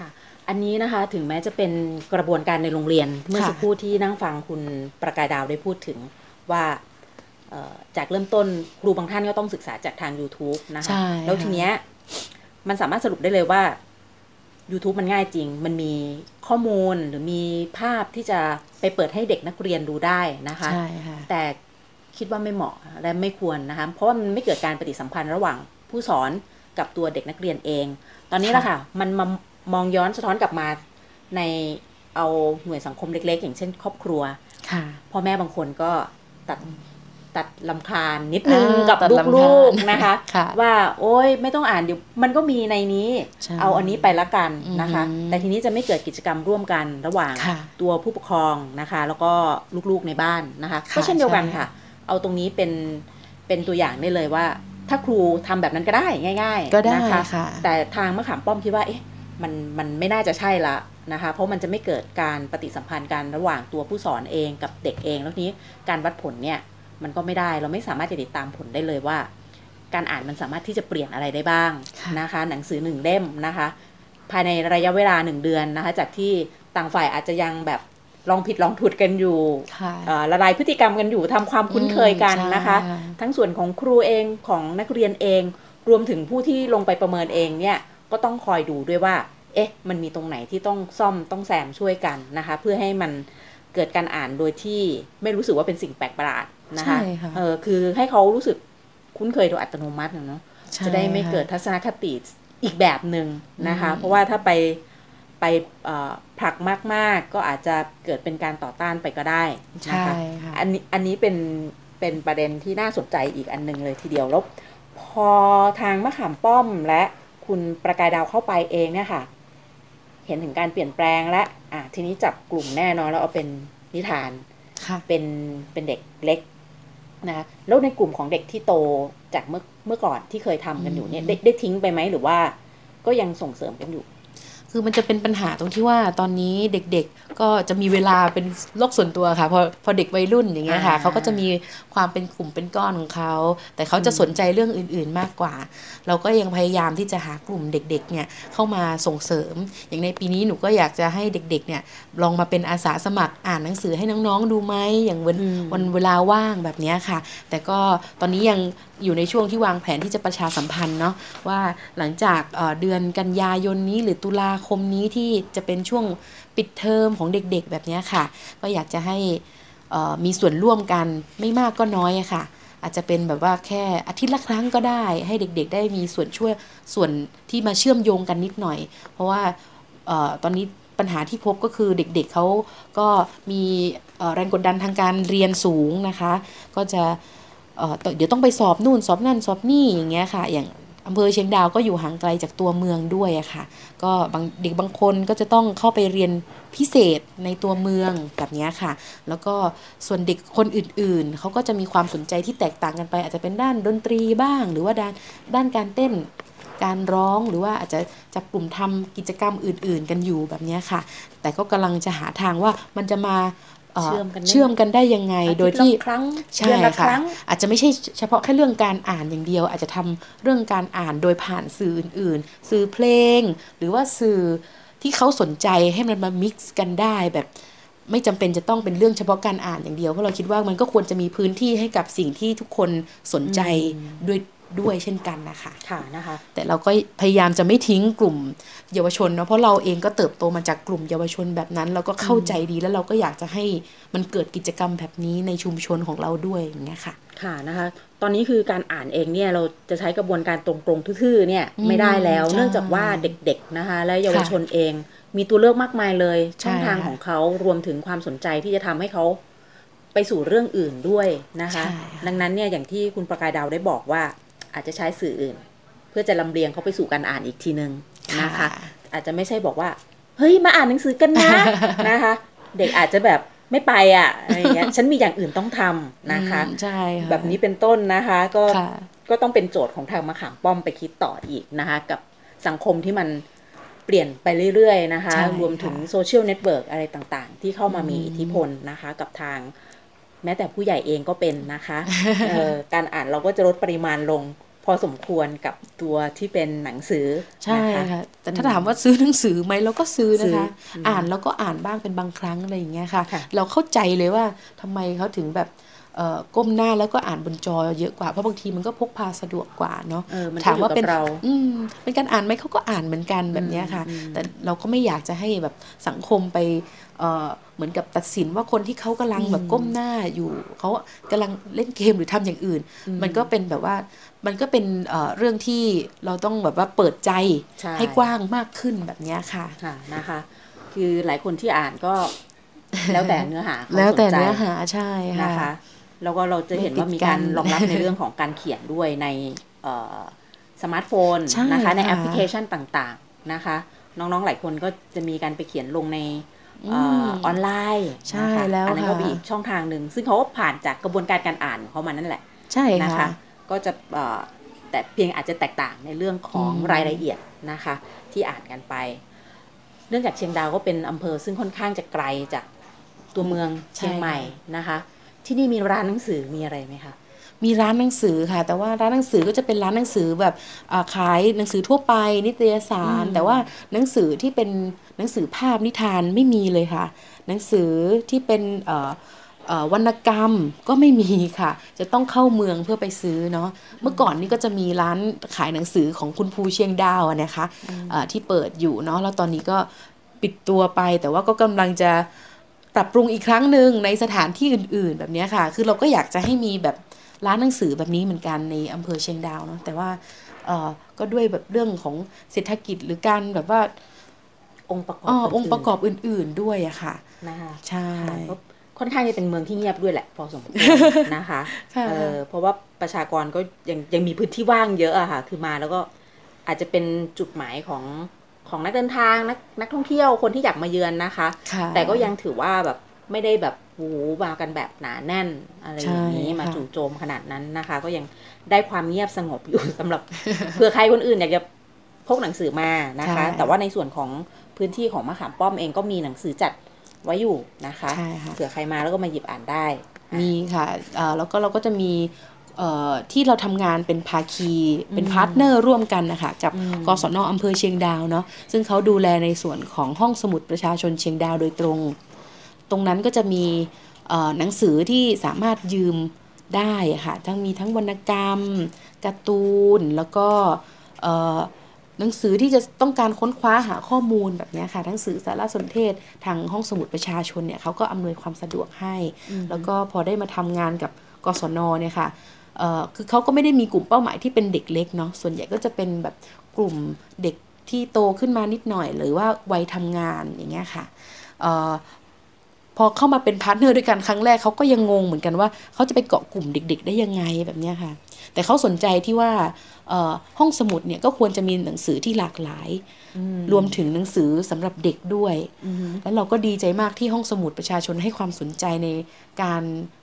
ค่ะ อันนี้นะคะถึงแม้จะเป็นกระบวนการในโรงเรียน เมื่อค่ะสักครู่ที่นั่งฟังคุณประกายดาวได้พูดถึงว่าเอ่อจากเริ่มต้นครูบางท่านก็ต้องศึกษาจากทาง YouTube นะๆคะใช่แล้วทีเนี้ยมันสามารถสรุปได้เลยว่า YouTube มันง่ายจริง มันมีข้อมูลหรือมีภาพที่จะไปเปิดให้เด็กนักเรียนดูได้นะคะใช่ค่ะแต่คิดว่าไม่เหมาะและไม่ควรนะคะ เพราะว่ามันไม่เกิดการปฏิสัมพันธ์ระหว่าง ผู้สอนกับตัวเด็กนักเรียนเอง ตอนนี้แหละค่ะ มันมามองย้อนสะท้อนกลับมาในเอาหน่วยสังคมเล็ก ๆ อย่างเช่น ครอบครัวค่ะพ่อแม่บางคนก็ตัดตัดลำคาญนิดนึงอ่ากับตัดลำคาญลูกๆนะคะค่ะว่าโอ๊ยไม่ต้องอ่านเดี๋ยวมันก็มีในนี้ใช่เอาอันนี้ไปละกันนะคะอืมแต่ทีนี้จะไม่เกิดกิจกรรมร่วมกันระหว่างค่ะตัวผู้ปกครองนะคะ แล้วก็ลูกๆในบ้านนะคะค่ะก็เช่นเดียวกันใช่ค่ะ เอาตรงนี้เป็นเป็นตัวอย่างได้เลยว่า ถ้าครูทำแบบนั้นก็ได้ง่าย ๆ ก็ได้นะคะค่ะแต่ทางมะขามป้อมคิดว่าเอ๊ะมันมันไม่น่าจะใช่ละนะคะ เพราะมันจะไม่เกิดการปฏิสัมพันธ์กันระหว่างตัวผู้สอนเองกับเด็กเอง แล้วทีนี้การวัดผลเนี่ยมันก็ไม่ได้เราไม่สามารถจะติดตามผลได้เลยว่า การอ่านมันสามารถที่จะเปลี่ยนอะไรได้บ้างค่ะนะคะ หนังสือหนึ่งเล่มนะคะ ภายในระยะเวลาหนึ่งเดือนนะคะ จากที่ต่างฝ่ายอาจจะยังแบบ ลองผิดลองถูกกันอยู่ค่ะเอ่อละลายพฤติกรรมกันอยู่ทำความคุ้นเคยกันนะคะใช่ทั้งส่วนของครูเองของนักเรียนเอง รวมถึงผู้ที่ลงไปประเมินเองเนี่ยก็ต้องคอยดูด้วยว่า เอ๊ะ มันมีตรงไหนที่ต้องซ่อมต้องแซมช่วยกันนะคะ เพื่อให้มันเกิดการอ่านโดยที่ไม่รู้สึกว่าเป็นสิ่งแปลกประหลาดนะคะใช่ค่ะเออคือให้เขารู้สึกคุ้นเคยโดยอัตโนมัตินะเนาะใช่จะได้ไม่ค่ะเกิดทัศนคติอีกแบบหนึ่งนะคะอืมเพราะว่าถ้าไป ไปเอ่อผลักมาก ๆ ก็อาจจะเกิดเป็นการต่อต้านไปก็ได้นะใช่คะค่ะอันนี้อันนี้เป็นเป็นประเด็นที่น่าสนใจอีกอันหนึ่งเลยทีเดียวแล้วพอทางมะขามป้อมและคุณประกายดาวเข้าไปเองเนี่ยค่ะ เห็นถึงการเปลี่ยนแปลงและอะทีนี้จับกลุ่มแน่นอนแล้วเอาเป็นนิทานค่ะเป็นเป็นเด็กเล็กนะคะแล้วในกลุ่มของเด็กที่โตจากเมื่อเมื่อก่อนที่เคยทำกันอยู่เนี่ยได้ได้ทิ้งไปไหมหรือว่า ก็ยังส่งเสริมกันอยู่ คือมันจะเป็นปัญหาตรงที่ว่าตอนนี้เด็กๆก็จะมีเวลาเป็นโลกส่วนตัวค่ะพอพอเด็กวัยรุ่นอย่างเงี้ยค่ะอ่าเขาก็จะมีความเป็นกลุ่มเป็นก้อนของเขาแต่เขาจะสนใจเรื่องอื่นๆมากกว่า เราก็ยังพยายามที่จะหากลุ่มเด็กๆเนี่ยเข้ามาส่งเสริม อย่างในปีนี้หนูก็อยากจะให้เด็กๆเนี่ยลองมาเป็นอาสาสมัครอ่านหนังสือให้น้องๆดูไหมอย่างวันอืมวันเวลาว่างแบบเนี้ยค่ะ แต่ก็ตอนนี้ยังอยู่ในช่วงที่วางแผนที่จะประชาสัมพันธ์เนาะว่าหลังจากเอ่อเดือนกันยายนนี้หรือตุลาคคมนี้ที่จะเป็นช่วงปิดเทอมของเด็กๆ แบบนี้ค่ะ ก็อยากจะให้มีส่วนร่วมกันไม่มากก็น้อยค่ะ อาจจะเป็นแบบว่าแค่อาทิตย์ละครั้งก็ได้ ให้เด็กๆ ได้มีส่วนช่วยส่วนที่มาเชื่อมโยงกันนิดหน่อย เพราะว่าออตอนนี้ปัญหาที่พบก็คือเด็กๆเขาก็มีแรงกดดันทางการเรียนสูงนะคะ ก็จะเเดี๋ยวต้องไปสอบนู่นสอบนั่นสอบนี่อย่างเงี้ยค่ะ อย่าง อำเภอเชียงดาวก็อยู่ห่างไกลจากตัวเมืองด้วยอะค่ะ ก็บางเด็กบางคนก็จะต้องเข้าไปเรียนพิเศษในตัวเมืองแบบนี้ค่ะ แล้วก็ส่วนเด็กคนอื่นๆ เขาก็จะมีความสนใจที่แตกต่างกันไป อาจจะเป็นด้านดนตรีบ้าง หรือว่าด้านด้านการเต้นการร้องหรือว่าอาจจะจับกลุ่มทำกิจกรรมอื่น ๆ กันอยู่แบบนี้ค่ะ แต่ก็กำลังจะหาทางว่ามันจะมา เอ่อเชื่อมกันได้เชื่อมกันได้ยังไง โดยที่อาทิตละครั้งใช่เดือนละคค่ะรั้งอาจจะไม่ใช่เฉพาะแค่เรื่องการอ่านอย่างเดียว อาจจะทำเรื่องการอ่านโดยผ่านสื่ออื่น ๆ สื่อเพลง หรือว่าสื่อที่เขาสนใจให้มันมา mix กันได้แบบไม่จำเป็นจะต้องเป็นเรื่องเฉพาะการอ่านอย่างเดียวเพราะเราคิดว่ามันก็ควรจะมีพื้นที่ให้กับสิ่งที่ทุกคนสนใจด้วย ด้วยเช่นกันนะคะค่ะนะคะแต่เราก็พยายามจะไม่ทิ้งกลุ่มเยาวชนเนาะเพราะเราเองก็เติบโตมาจากกลุ่มเยาวชนแบบนั้น เราก็เข้าใจดีแล้วเราก็อยากจะให้มันเกิดกิจกรรมแบบนี้ในชุมชนของเราด้วยอย่างเงี้ยค่ะค่ะนะคะตอนนี้คือการอ่านเองเนี่ยเราจะใช้กระบวนการตรงๆทื่อๆเนี่ยอืมไม่ได้แล้วใช่เนื่องจากว่าเด็กๆนะคะและเยาวชนเอง มีตัวเลือกมากมายเลยช่องทางใช่ค่ะของเขารวมถึงความสนใจที่จะทำให้เขาไปสู่เรื่องอื่นด้วยนะคะใช่ค่ะดังนั้นเนี่ยอย่างที่คุณประกายดาวได้บอกว่า อาจจะใช้สื่ออื่น เพื่อจะลำเลียงเขาไปสู่การอ่านอีกทีนึงนะคะ อาจจะไม่ใช่บอกว่า เฮ้ยมาอ่านหนังสือกันนะนะคะ เด็กอาจจะแบบไม่ไปอะอะไรเงี้ยฉันมีอย่างอื่นต้องทำนะคะอืมใช่ค่ะแบบนี้เป็นต้นนะคะก็ค่ะก็ต้องเป็นโจทย์ของทางมะขามป้อมไปคิดต่ออีกนะคะ กับสังคมที่มันเปลี่ยนไปเรื่อยๆนะคะใช่รวมถึงค่ะ social network อะไรต่างๆ ที่เข้ามามีอิทธิพลนะคะ กับทาง แม้แต่ผู้ใหญ่เองก็เป็นนะคะเอ่อการอ่านเราก็จะลดปริมาณลง พอสมควรกับตัวที่เป็นหนังสือใช่นะคะค่ะแต่ถ้าถามว่าซื้อหนังสือไหมเราก็ซื้อนะคะซื้ออืมอ่านแล้วก็อ่านบ้างเป็นบางครั้งอะไรอย่างเงี้ยค่ะค่ะเราเข้าใจเลยว่าทำไมเขาถึงแบบเอ่อ ก้มหน้าแล้วก็อ่านบนจอเยอะกว่า เพราะบางทีมันก็พกพาสะดวกกว่าเนาะเออมันก็ถามว่าเป็นอยู่กับเราอืมเป็นการอ่านไหมเขาก็อ่านเหมือนกันแบบเนี้ยค่ะอืมแต่เราก็ไม่อยากจะให้แบบสังคมไปเอ่อเหมือนกับตัดสินว่าคนที่เขากำลังแบบก้มหน้าอยู่เขากำลังเล่นเกมหรือทำอย่างอื่น มันก็เป็นแบบว่ามันก็เป็นเอ่อเรื่องที่เราต้องแบบว่าเปิดใจใช่ให้กว้างมากขึ้นแบบเนี้ยค่ะค่ะนะคะ คือหลายคนที่อ่านก็แล้วแต่เนื้อหาเขาแล้วแต่สนใจเนื้อหาใช่นะค่ะคะ แล้วก็เราจะเห็นว่ามีการรองรับในเรื่องของการเขียนด้วยในเอ่อสมาร์ทโฟนใช่นะคะ ในค่ะแอปพลิเคชันต่างๆนะคะ น้องๆหลายคนก็จะมีการไปเขียนลงในเอ่ออออนไลน์ใช่นะคะแล้วอันนั้นก็ค่ะเป็นอีกช่องทางหนึ่งซึ่งเขาก็ผ่านจากกระบวนการการอ่านของเขามานั่นแหละ ใช่นะคะค่ะก็จะเอ่อแต่เพียงอาจจะแตกต่างในเรื่องของอืมรายละเอียดนะคะ ที่อ่านกันไป เนื่องจากเชียงดาวก็เป็นอำเภอซึ่งค่อนข้างจะไกลจากตัวเมืองเชียงใหม่นะคะ ที่นี่มีร้านหนังสือมีอะไรไหมคะมีร้านหนังสือค่ะ แต่ว่าร้านหนังสือก็จะเป็นร้านหนังสือแบบอ่าขายหนังสือทั่วไปนิตยสารอืมแต่ว่าหนังสือที่เป็นหนังสือภาพนิทานไม่มีเลยค่ะ หนังสือที่เป็นเอ่อเอ่อวรรณกรรมก็ไม่มีค่ะ จะต้องเข้าเมืองเพื่อไปซื้อเนาะเมื่อก่อนนี้ก็จะมีร้านขายหนังสือของคุณภูเชียงดาวอะนะคะอ่าที่เปิดอยู่เนาะแล้วตอนนี้ก็ปิดตัวไปแต่ว่าก็กำลังจะ ปรับปรุงอีกครั้งหนึ่งในสถานที่อื่น ๆ แบบเนี้ยค่ะ คือเราก็อยากจะให้มีแบบร้านหนังสือแบบนี้เหมือนกันในอำเภอเชียงดาวเนาะแต่ว่าเอ่อก็ด้วยแบบเรื่องของเศรษฐกิจหรือการแบบว่าองค์ประกอบเอ่ออื่นๆองค์ประกอบอื่น ๆด้วยอะค่ะนะคะใช่ก็ค่อนข้างจะเป็นเมืองที่เงียบด้วยแหละ พอสมควรนะคะค่ะเออเพราะว่าประชากรก็ยังยังมีพื้นที่ว่างเยอะอะค่ะ คือมาแล้วก็อาจจะเป็นจุดหมายของ ของนักเดินทางนักนักท่องเที่ยวคนที่อยากมาเยือนนะคะค่ะแต่ก็ยังถือว่าแบบไม่ได้แบบโอ้โหมากันแบบหนาแน่นอะไรอย่างนี้ใช่ค่ะมาจู่โจมขนาดนั้นนะคะ ก็ยังได้ความเงียบสงบอยู่สำหรับเผื่อใครคนอื่นอยากจะพกหนังสือมานะคะ แต่ว่าในส่วนของพื้นที่ของมะขามป้อมเองก็มีหนังสือจัดไว้อยู่นะคะใช่ค่ะเผื่อใครมาแล้วก็มาหยิบอ่านได้มีค่ะเอ่อแล้วก็เราก็จะมีเอ่อ ที่เราทำงานเป็นภาคีเป็น partner ร่วมกันนะคะกับอืมกศนอำเภอเชียงดาวเนาะซึ่งเขาดูแลในส่วนของห้องสมุดประชาชนเชียงดาวโดยตรง ตรงนั้นก็จะมีเอ่อหนังสือที่สามารถยืมได้ค่ะทั้งมีทั้งวรรณกรรมการ์ตูน แล้วก็เอ่อหนังสือที่จะต้องการค้นคว้าหาข้อมูลแบบเนี้ยค่ะหนังสือสารสนเทศทางห้องสมุดประชาชนเนี่ยเขาก็อำนวยความสะดวกให้ แล้วก็พอได้มาทำงานกับกศนเนี่ยค่ะเอ่อ คือเขาก็ไม่ได้มีกลุ่มเป้าหมายที่เป็นเด็กเล็กเนาะส่วนใหญ่ก็จะเป็นแบบกลุ่มเด็กที่โตขึ้นมานิดหน่อย หรือว่าวัยทำงานอย่างเงี้ยค่ะเอ่อพอเข้ามาเป็น partner ด้วยกันครั้งแรกเขาก็ยังงงเหมือนกันว่าเขาจะไปเกาะกลุ่มเด็ก ๆ ได้ยังไงแบบเนี้ยค่ะ แต่เขาสนใจที่ว่าเอ่อห้องสมุดเนี่ยก็ควรจะมีหนังสือที่หลากหลาย รวมถึงหนังสือสำหรับเด็กด้วย แล้วเราก็ดีใจมากที่ห้องสมุดประชาชนให้ความสนใจในการ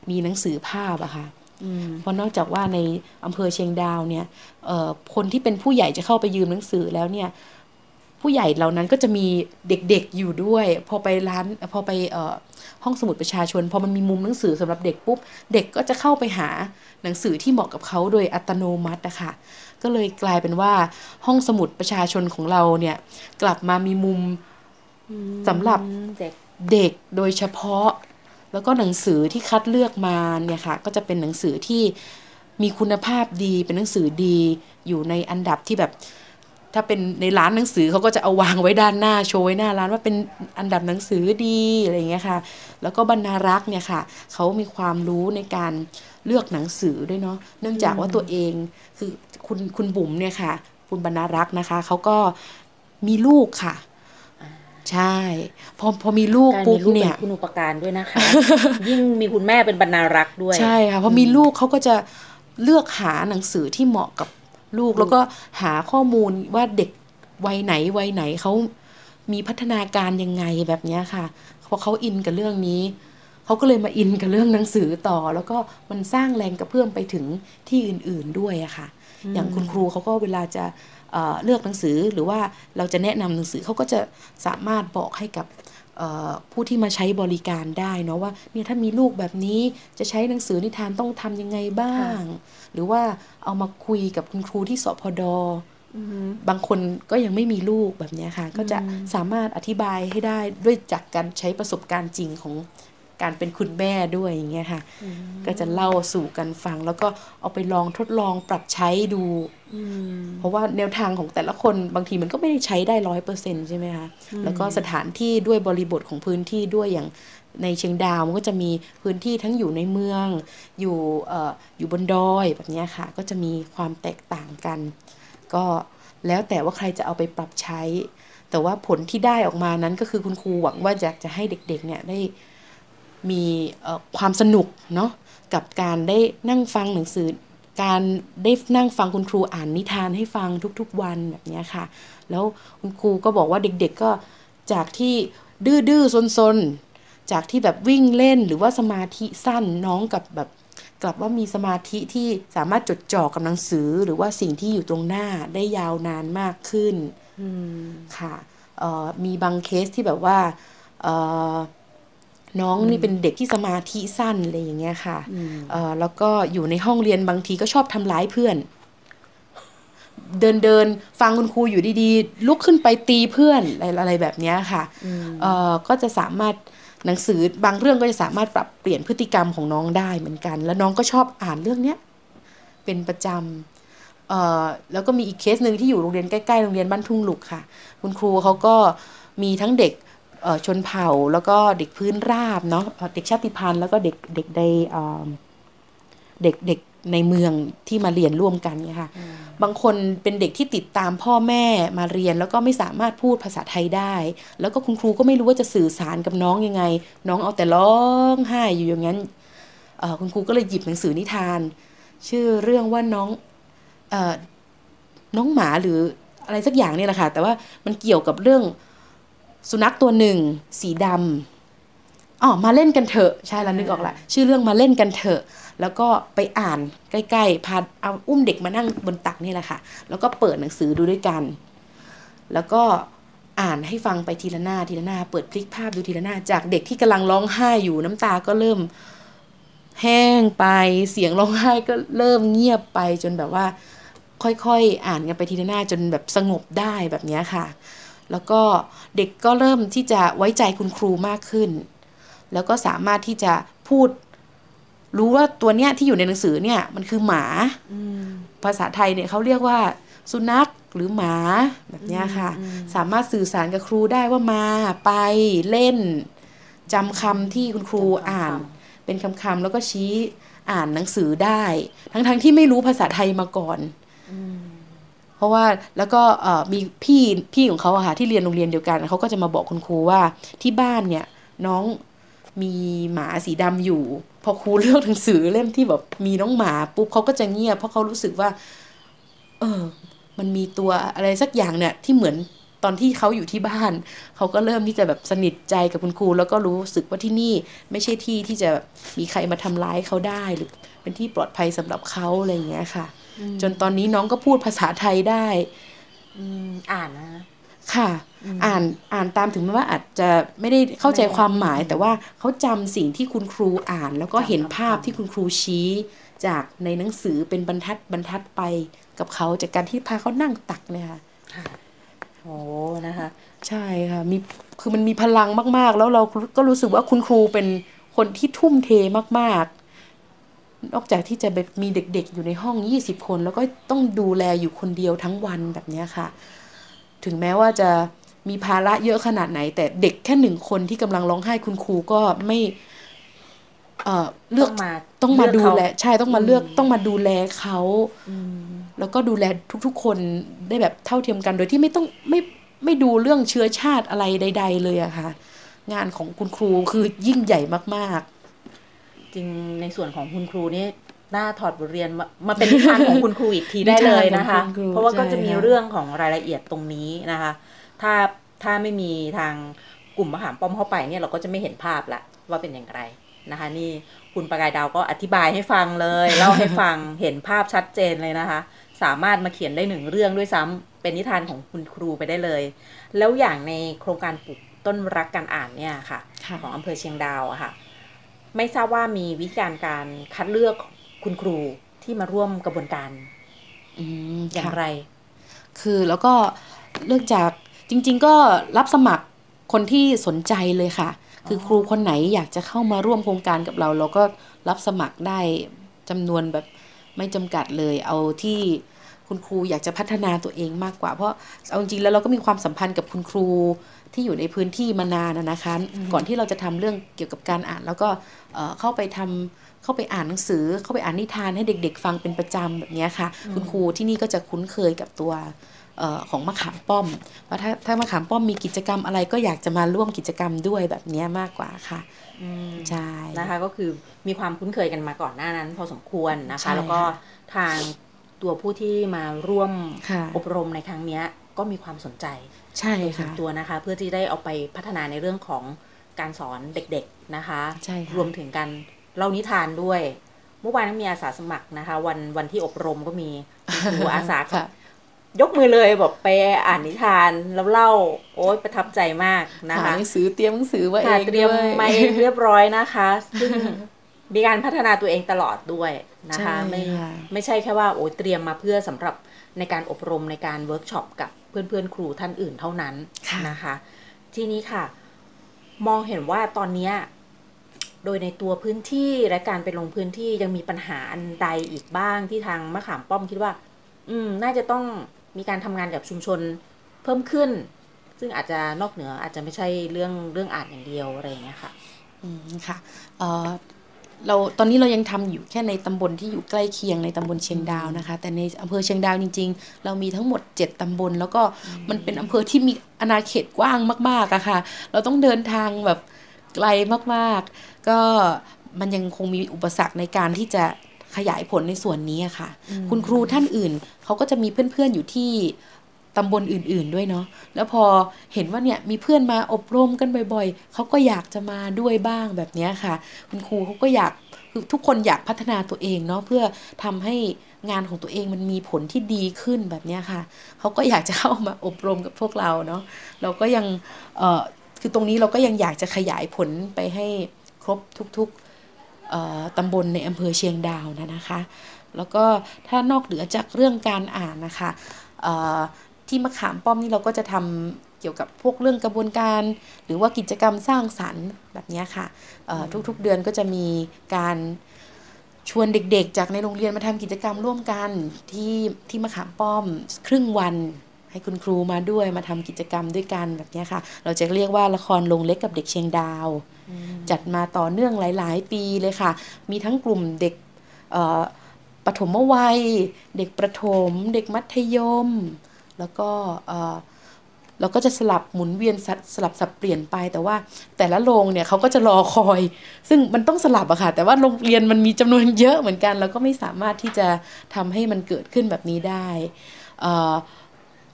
มีหนังสือภาพอะค่ะ เพราะนอกจากว่าในอำเภอเชียงดาวเนี่ยเอ่อคนที่เป็นผู้ใหญ่จะเข้าไปยืมหนังสือแล้วเนี่ยผู้ใหญ่เหล่านั้นก็จะมีเด็กๆอยู่ด้วย พอไปร้านพอไปเอ่อห้องสมุดประชาชน พอมันมีมุมหนังสือสำหรับเด็กปุ๊บ เด็กก็จะเข้าไปหาหนังสือที่เหมาะกับเขาโดยอัตโนมัตินะคะก็เลยกลายเป็นว่าห้องสมุดประชาชนของเราเนี่ย กลับมามีมุมสำหรับเด็กเด็กโดยเฉพาะ แล้วก็หนังสือที่คัดเลือกมาเนี่ยค่ะก็จะเป็นหนังสือที่มีคุณภาพดีเป็นหนังสือดีอยู่ในอันดับที่แบบ ถ้าเป็นในร้านหนังสือเขาก็จะเอาวางไว้ด้านหน้าโชว์ไว้หน้าร้านว่าเป็นอันดับหนังสือดีอะไรอย่างเงี้ยค่ะ แล้วก็บรรณารักษ์เนี่ยค่ะเขามีความรู้ในการเลือกหนังสือด้วยเนาะเนื่องจากว่าตัวเองคือคุณคุณบุ๋มเนี่ยค่ะ คุณบรรณารักษ์นะคะเขาก็มีลูกค่ะ ใช่พอพอมีลูกการปุ๊มีบลูกเนี่เป็ยนคุณอุปการด้วยนะคะ ยิ่งมีคุณแม่เป็นบรรณารักษ์ด้วย ใช่ค่ะพอมีลูกเขาก็จะเลือกหาหนังสือที่เหมาะกับลูก แล้วก็หาข้อมูลว่าเด็กวัยไหนวัยไหนเขามีพัฒนาการยังไงแบบเนี้ยค่ะพอเขาอินกับเรื่องนี้เขาก็เลยมาอินกับเรื่องหนังสือต่อ แล้วก็มันสร้างแรงกระเพื่อมไปถึงที่อื่น ๆด้วยอะค่ะ อย่างคุณครูเขาก็เวลาจะ เอ่อเลือกหนังสือหรือว่าเราจะแนะนำหนังสือเขาก็จะสามารถบอกให้กับเอ่อผู้ที่มาใช้บริการได้เนาะว่าเนี่ยถ้ามีลูกแบบนี้จะใช้หนังสือนิทานต้องทำยังไงบ้าง หรือว่าเอามาคุยกับคุณครูที่สพดบางคนก็ยังไม่มีลูกแบบเนี้ยค่ะ ก็จะสามารถอธิบายให้ได้ด้วยจากการใช้ประสบการณ์จริงของ การเป็นคุณแม่ด้วยอย่างเงี้ยค่ะ ก็จะเล่าสู่กันฟัง แล้วก็เอาไปลองทดลองปรับใช้ดูเพราะว่าแนวทางของแต่ละคนบางทีมันก็ไม่ได้ใช้ได้ร้อยเปอร์เซ็นใช่ไหมคะแล้วก็สถานที่ด้วยบริบทของพื้นที่ด้วยอย่างในเชียงดาวมันก็จะมีพื้นที่ทั้งอยู่ในเมือง อยู่เอ่ออยู่บนดอยแบบเนี้ยค่ะ ก็จะมีความแตกต่างกัน ก็แล้วแต่ว่าใครจะเอาไปปรับใช้ แต่ว่าผลที่ได้ออกมานั้นก็คือคุณครูหวังว่าอยากจะให้เด็กๆเนี่ยได้ มีความสนุกเนาะกับการได้นั่งฟังหนังสือ การได้นั่งฟังคุณครูอ่านนิทานให้ฟังทุกๆวันแบบนี้ค่ะ แล้วคุณครูก็บอกว่าเด็กๆก็จากที่ดื้อๆซนๆ จากที่แบบวิ่งเล่นหรือว่าสมาธิสั้นน้องกับแบบกลับว่ามีสมาธิที่สามารถจดจ่อกับหนังสือ หรือว่าสิ่งที่อยู่ตรงหน้าได้ยาวนานมากขึ้นค่ะมีบางเคสที่แบบว่า น้องนี่เป็นเด็กที่สมาธิสั้นอะไรอย่างเงี้ยค่ะเอ่อแล้วก็อยู่ในห้องเรียนบางทีก็ชอบทำร้ายเพื่อน เดินเดินฟังคุณครูอยู่ดีๆ ลุกขึ้นไปตีเพื่อนอะไรอะไรแบบเนี้ยค่ะเอ่อก็จะสามารถหนังสือบางเรื่องก็จะสามารถปรับเปลี่ยนพฤติกรรมของน้องได้เหมือนกัน แล้วน้องก็ชอบอ่านเรื่องเนี้ยเป็นประจำเอ่อแล้วก็มีอีกเคสหนึ่งที่อยู่โรงเรียนใกล้ๆโรงเรียนบ้านทุ่งหลุกค่ะ คุณครูเขาก็มีทั้งเด็กเอ่อ ชนเผ่าแล้วก็เด็กพื้นราบเนาะเอ่อเด็กชาติพันธุ์แล้วก็เด็กเด็กในเอ่อเด็กเด็กในเมืองที่มาเรียนร่วมกันเนี่ยค่ะบางคนเป็นเด็กที่ติดตามพ่อแม่มาเรียนแล้วก็ไม่สามารถพูดภาษาไทยได้ แล้วก็คุณครูก็ไม่รู้ว่าจะสื่อสารกับน้องยังไง น้องเอาแต่ร้องไห้อยู่อย่างนั้นเอ่อคุณครูก็เลยหยิบหนังสือนิทาน ชื่อเรื่องว่าน้องเอ่อน้องหมาหรืออะไรสักอย่างเนี่ยแหละค่ะแต่ว่ามันเกี่ยวกับเรื่อง สุนัขตัวหนึ่ง สีดำอ๋อมาเล่นกันเถอะใช่แล้วนึกออกละชื่อเรื่องมาเล่นกันเถอะ แล้วก็ไปอ่านใกล้ๆพาเอาอุ้มเด็กมานั่งบนตักนี่แหละค่ะ แล้วก็เปิดหนังสือดูด้วยกัน แล้วก็อ่านให้ฟังไปทีละหน้าทีละหน้า เปิดพลิกภาพดูทีละหน้า จากเด็กที่กำลังร้องไห้อยู่น้ำตาก็เริ่มแห้งไปเสียงร้องไห้ก็เริ่มเงียบไปจนแบบว่า ค่อยๆอ่านกันไปทีละหน้าจนแบบสงบได้แบบเนี้ยค่ะ แล้วก็เด็กก็เริ่มที่จะไว้ใจคุณครูมากขึ้น แล้วก็สามารถที่จะพูด รู้ว่าตัวเนี้ยที่อยู่ในหนังสือเนี่ย มันคือหมาภาษาไทยเนี่ยเขาเรียกว่า สุนัขหรือหมาแบบเนี้ยค่ะ สามารถสื่อสารกับครูได้ว่ามาไปเล่นจำคำที่คุณครูอ่าน เป็นคำๆแล้วก็ชี้อ่านหนังสือได้ ทั้งๆที่ไม่รู้ภาษาไทยมาก่อน เพราะว่าแล้วก็มีพี่พี่ของเขาอะค่ะที่เรียนโรงเรียนเดียวกันเขาก็จะมาบอกคุณครูว่าที่บ้านเนี่ยน้องมีหมาสีดำอยู่ พอครูเลือกหนังสือเล่มที่แบบมีน้องหมาปุ๊บเขาก็จะเงียบเพราะเขารู้สึกว่า เออ มันมีตัวอะไรสักอย่างเนี่ยที่เหมือนตอนที่เขาอยู่ที่บ้าน เขาก็เริ่มที่จะแบบสนิทใจกับคุณครู แล้วก็รู้สึกว่าที่นี่ไม่ใช่ที่ที่จะมีใครมาทำร้ายเขาได้หรือ เป็นที่ปลอดภัยสำหรับเขาอะไรอย่างเงี้ยค่ะ จนตอนนี้น้องก็พูดภาษาไทยได้อืมอ่านนะค่ะ อ่านอ่านตามถึงแม้ว่าอาจจะไม่ได้เข้าใจความหมาย แต่ว่าเขาจำสิ่งที่คุณครูอ่าน แล้วก็เห็นภาพที่คุณครูชี้ จากในหนังสือเป็นบรรทัดบรรทัดไปกับเขาจากการที่พาเขานั่งตักเนี่ยค่ะโอ้นะคะ ใช่ค่ะมีคือมันมีพลังมาก ๆ แล้วเราก็รู้สึกว่าคุณครูเป็นคนที่ทุ่มเทมาก ๆ นอกจากที่จะแบบมีเด็กๆ อยู่ในห้อง 20 คน แล้วก็ต้องดูแลอยู่คนเดียวทั้งวันแบบเนี้ยค่ะ ถึงแม้ว่าจะมีภาระเยอะขนาดไหน แต่เด็กแค่หนึ่งคนที่กำลังร้องไห้คุณครูก็ไม่เอ่อเลือกต้องมาต้องมาเลือกดูเขาแลใช่ต้องมาเลือกต้องมาดูแลเขาแล้วก็ดูแลทุกๆ คนได้แบบเท่าเทียมกัน โดยที่ไม่ต้องไม่ไม่ดูเรื่องเชื้อชาติอะไรใด ๆ เลยอะค่ะ งานของคุณครูคือยิ่งใหญ่มาก จริงในส่วนของคุณครูนี่น่าถอดบทเรียนมามาเป็นนิทานของคุณครูอีกทีได้เลยนะคะนิทานของคุณครูเพราะว่าก็จะมีใช่ค่ะเรื่องของรายละเอียดตรงนี้นะคะ ถ้าถ้าไม่มีทางกลุ่มมหามป้อมเข้าไปเนี่ยเราก็จะไม่เห็นภาพละว่าเป็นอย่างไรนะคะ นี่คุณประกายดาวก็อธิบายให้ฟังเลยเล่าให้ฟังเห็นภาพชัดเจนเลยนะคะ สามารถมาเขียนได้หนึ่งเรื่องด้วยซ้ำเป็นนิทานของคุณครูไปได้เลย แล้วอย่างในโครงการปลูกต้นรักการอ่านเนี่ยค่ะค่ะของอำเภอเชียงดาวอะค่ะ ไม่ทราบว่ามีวิธีการการคัดเลือกคุณครูที่มาร่วมกระบวนการอืมอย่างค่ะไร คือแล้วก็เลือกจากจริง ๆ ก็รับสมัครคนที่สนใจเลยค่ะ คือครูคนไหนอยากจะเข้ามาร่วมโครงการกับเรา เราก็รับสมัครได้จำนวนแบบไม่จำกัดเลย เอาที่คุณครูอยากจะพัฒนาตัวเองมากกว่า เพราะเอาจริงๆแล้วเราก็มีความสัมพันธ์กับคุณครู ที่อยู่ในพื้นที่มานานอะนะคะ ก่อนที่เราจะทำเรื่องเกี่ยวกับการอ่าน แล้วก็เอ่อเข้าไปทำเข้าไปอ่านหนังสือ เข้าไปอ่านนิทานให้เด็ก ๆ ฟังเป็นประจำแบบเนี้ยค่ะ คุณครูที่นี่ก็จะคุ้นเคยกับตัวเออของมะขามป้อมว่าถ้าถ้ามะขามป้อมมีกิจกรรมอะไรก็อยากจะมาร่วมกิจกรรมด้วยแบบเนี้ยมากกว่าค่ะใช่นะคะก็คือมีความคุ้นเคยกันมาก่อนหน้านั้น พอสมควรนะใช่คะ แล้วก็ค่ะทางตัวผู้ที่มาร่วมค่ะอบรมในครั้งเนี้ยก็มีความสนใจ ใช่โดยส่วค่ะนตัวนะคะ เพื่อที่ได้เอาไปพัฒนาในเรื่องของการสอนเด็กๆนะคะใช่ค่ะรวมถึงการเล่านิทานด้วย เมื่อวานก็มีอาสาสมัครนะคะ วันวันที่อบรมก็มีคุณครูอาสาค่ะยกมือเลยบอกไปอ่านนิทานแล้วเล่า โอ๊ยประทับใจมากนะคะหาหนังสือเตรียมหนังสือไว้เอค่ะเตรียมด้วยมาเองเรียบร้อยนะคะซึ่งมีการพัฒนาตัวเองตลอดด้วยนะคะใช่ไม่ค่ะไม่ใช่แค่ว่าโอ้ยเตรียมมาเพื่อสำหรับ ในการอบรมในการเวิร์กช็อปกับเพื่อนๆ ครูท่านอื่นเท่านั้นค่ะนะคะ ทีนี้ค่ะ มองเห็นว่าตอนเนี้ยโดยในตัวพื้นที่และการไปลงพื้นที่ยังมีปัญหาอันใดอีกบ้างที่ทางมะขามป้อมคิดว่า อืม น่าจะต้องมีการทำงานกับชุมชนเพิ่มขึ้น ซึ่งอาจจะนอกเหนืออาจจะไม่ใช่เรื่องเรื่องอ่านอย่างเดียวอะไรอย่างเงี้ยค่ะ อืมค่ะ เอ่อ เราตอนนี้เรายังทำอยู่แค่ในตำบลที่อยู่ใกล้เคียงในตำบลเชียงดาวนะคะ แต่ในอำเภอเชียงดาวจริง ๆ เรามีทั้งหมด 7ตำบล แล้วก็มันเป็นอำเภอที่มีอาณาเขตกว้างมากๆอะค่ะ เราต้องเดินทางแบบไกลมากๆ ก็มันยังคงมีอุปสรรคในการที่จะขยายผลในส่วนนี้อะค่ะ คุณครูท่านอื่นเขาก็จะมีเพื่อนๆอยู่ที่ ตำบลอื่นๆด้วยเนาะแล้วพอเห็นว่าเนี่ยมีเพื่อนมาอบรมกันบ่อยๆเขาก็อยากจะมาด้วยบ้างแบบนี้ค่ะ คุณครูเขาก็อยากคือทุกคนอยากพัฒนาตัวเองเนาะเพื่อทำให้งานของตัวเองมันมีผลที่ดีขึ้นแบบนี้ค่ะเขาก็อยากจะเข้ามาอบรมกับพวกเราเนาะเราก็ยังเอ่อคือตรงนี้เราก็ยังอยากจะขยายผลไปให้ครบทุกๆเอ่อตำบลในอำเภอเชียงดาวนะนะคะ แล้วก็ถ้านอกเหนือจากเรื่องการอ่านนะคะเอ่อ ที่มะขามป้อมนี่เราก็จะทำเกี่ยวกับพวกเรื่องกระบวนการ หรือว่ากิจกรรมสร้างสรรค์แบบเนี้ยค่ะเอ่อทุกๆเดือนก็จะมีการชวนเด็กๆ จากในโรงเรียนมาทำกิจกรรมร่วมกันที่ที่มะขามป้อมครึ่งวันให้คุณครูมาด้วยมาทำกิจกรรมด้วยกันแบบเนี้ยค่ะ เราจะเรียกว่าละครลงเล็กกับเด็กเชียงดาว จัดมาต่อเนื่องหลาย ๆ ปีเลยค่ะ มีทั้งกลุ่มเด็กเอ่อปฐมวัย เด็กประถม เด็กมัธยม แล้วก็เอ่อเราก็จะสลับหมุนเวียนสลับสลับสับเปลี่ยนไปแต่ว่าแต่ละโรงเนี่ยเขาก็จะรอคอย ซึ่งมันต้องสลับอะค่ะ แต่ว่าโรงเรียนมันมีจำนวนเยอะเหมือนกันเราก็ไม่สามารถที่จะทำให้มันเกิดขึ้นแบบนี้ได้เอ่อ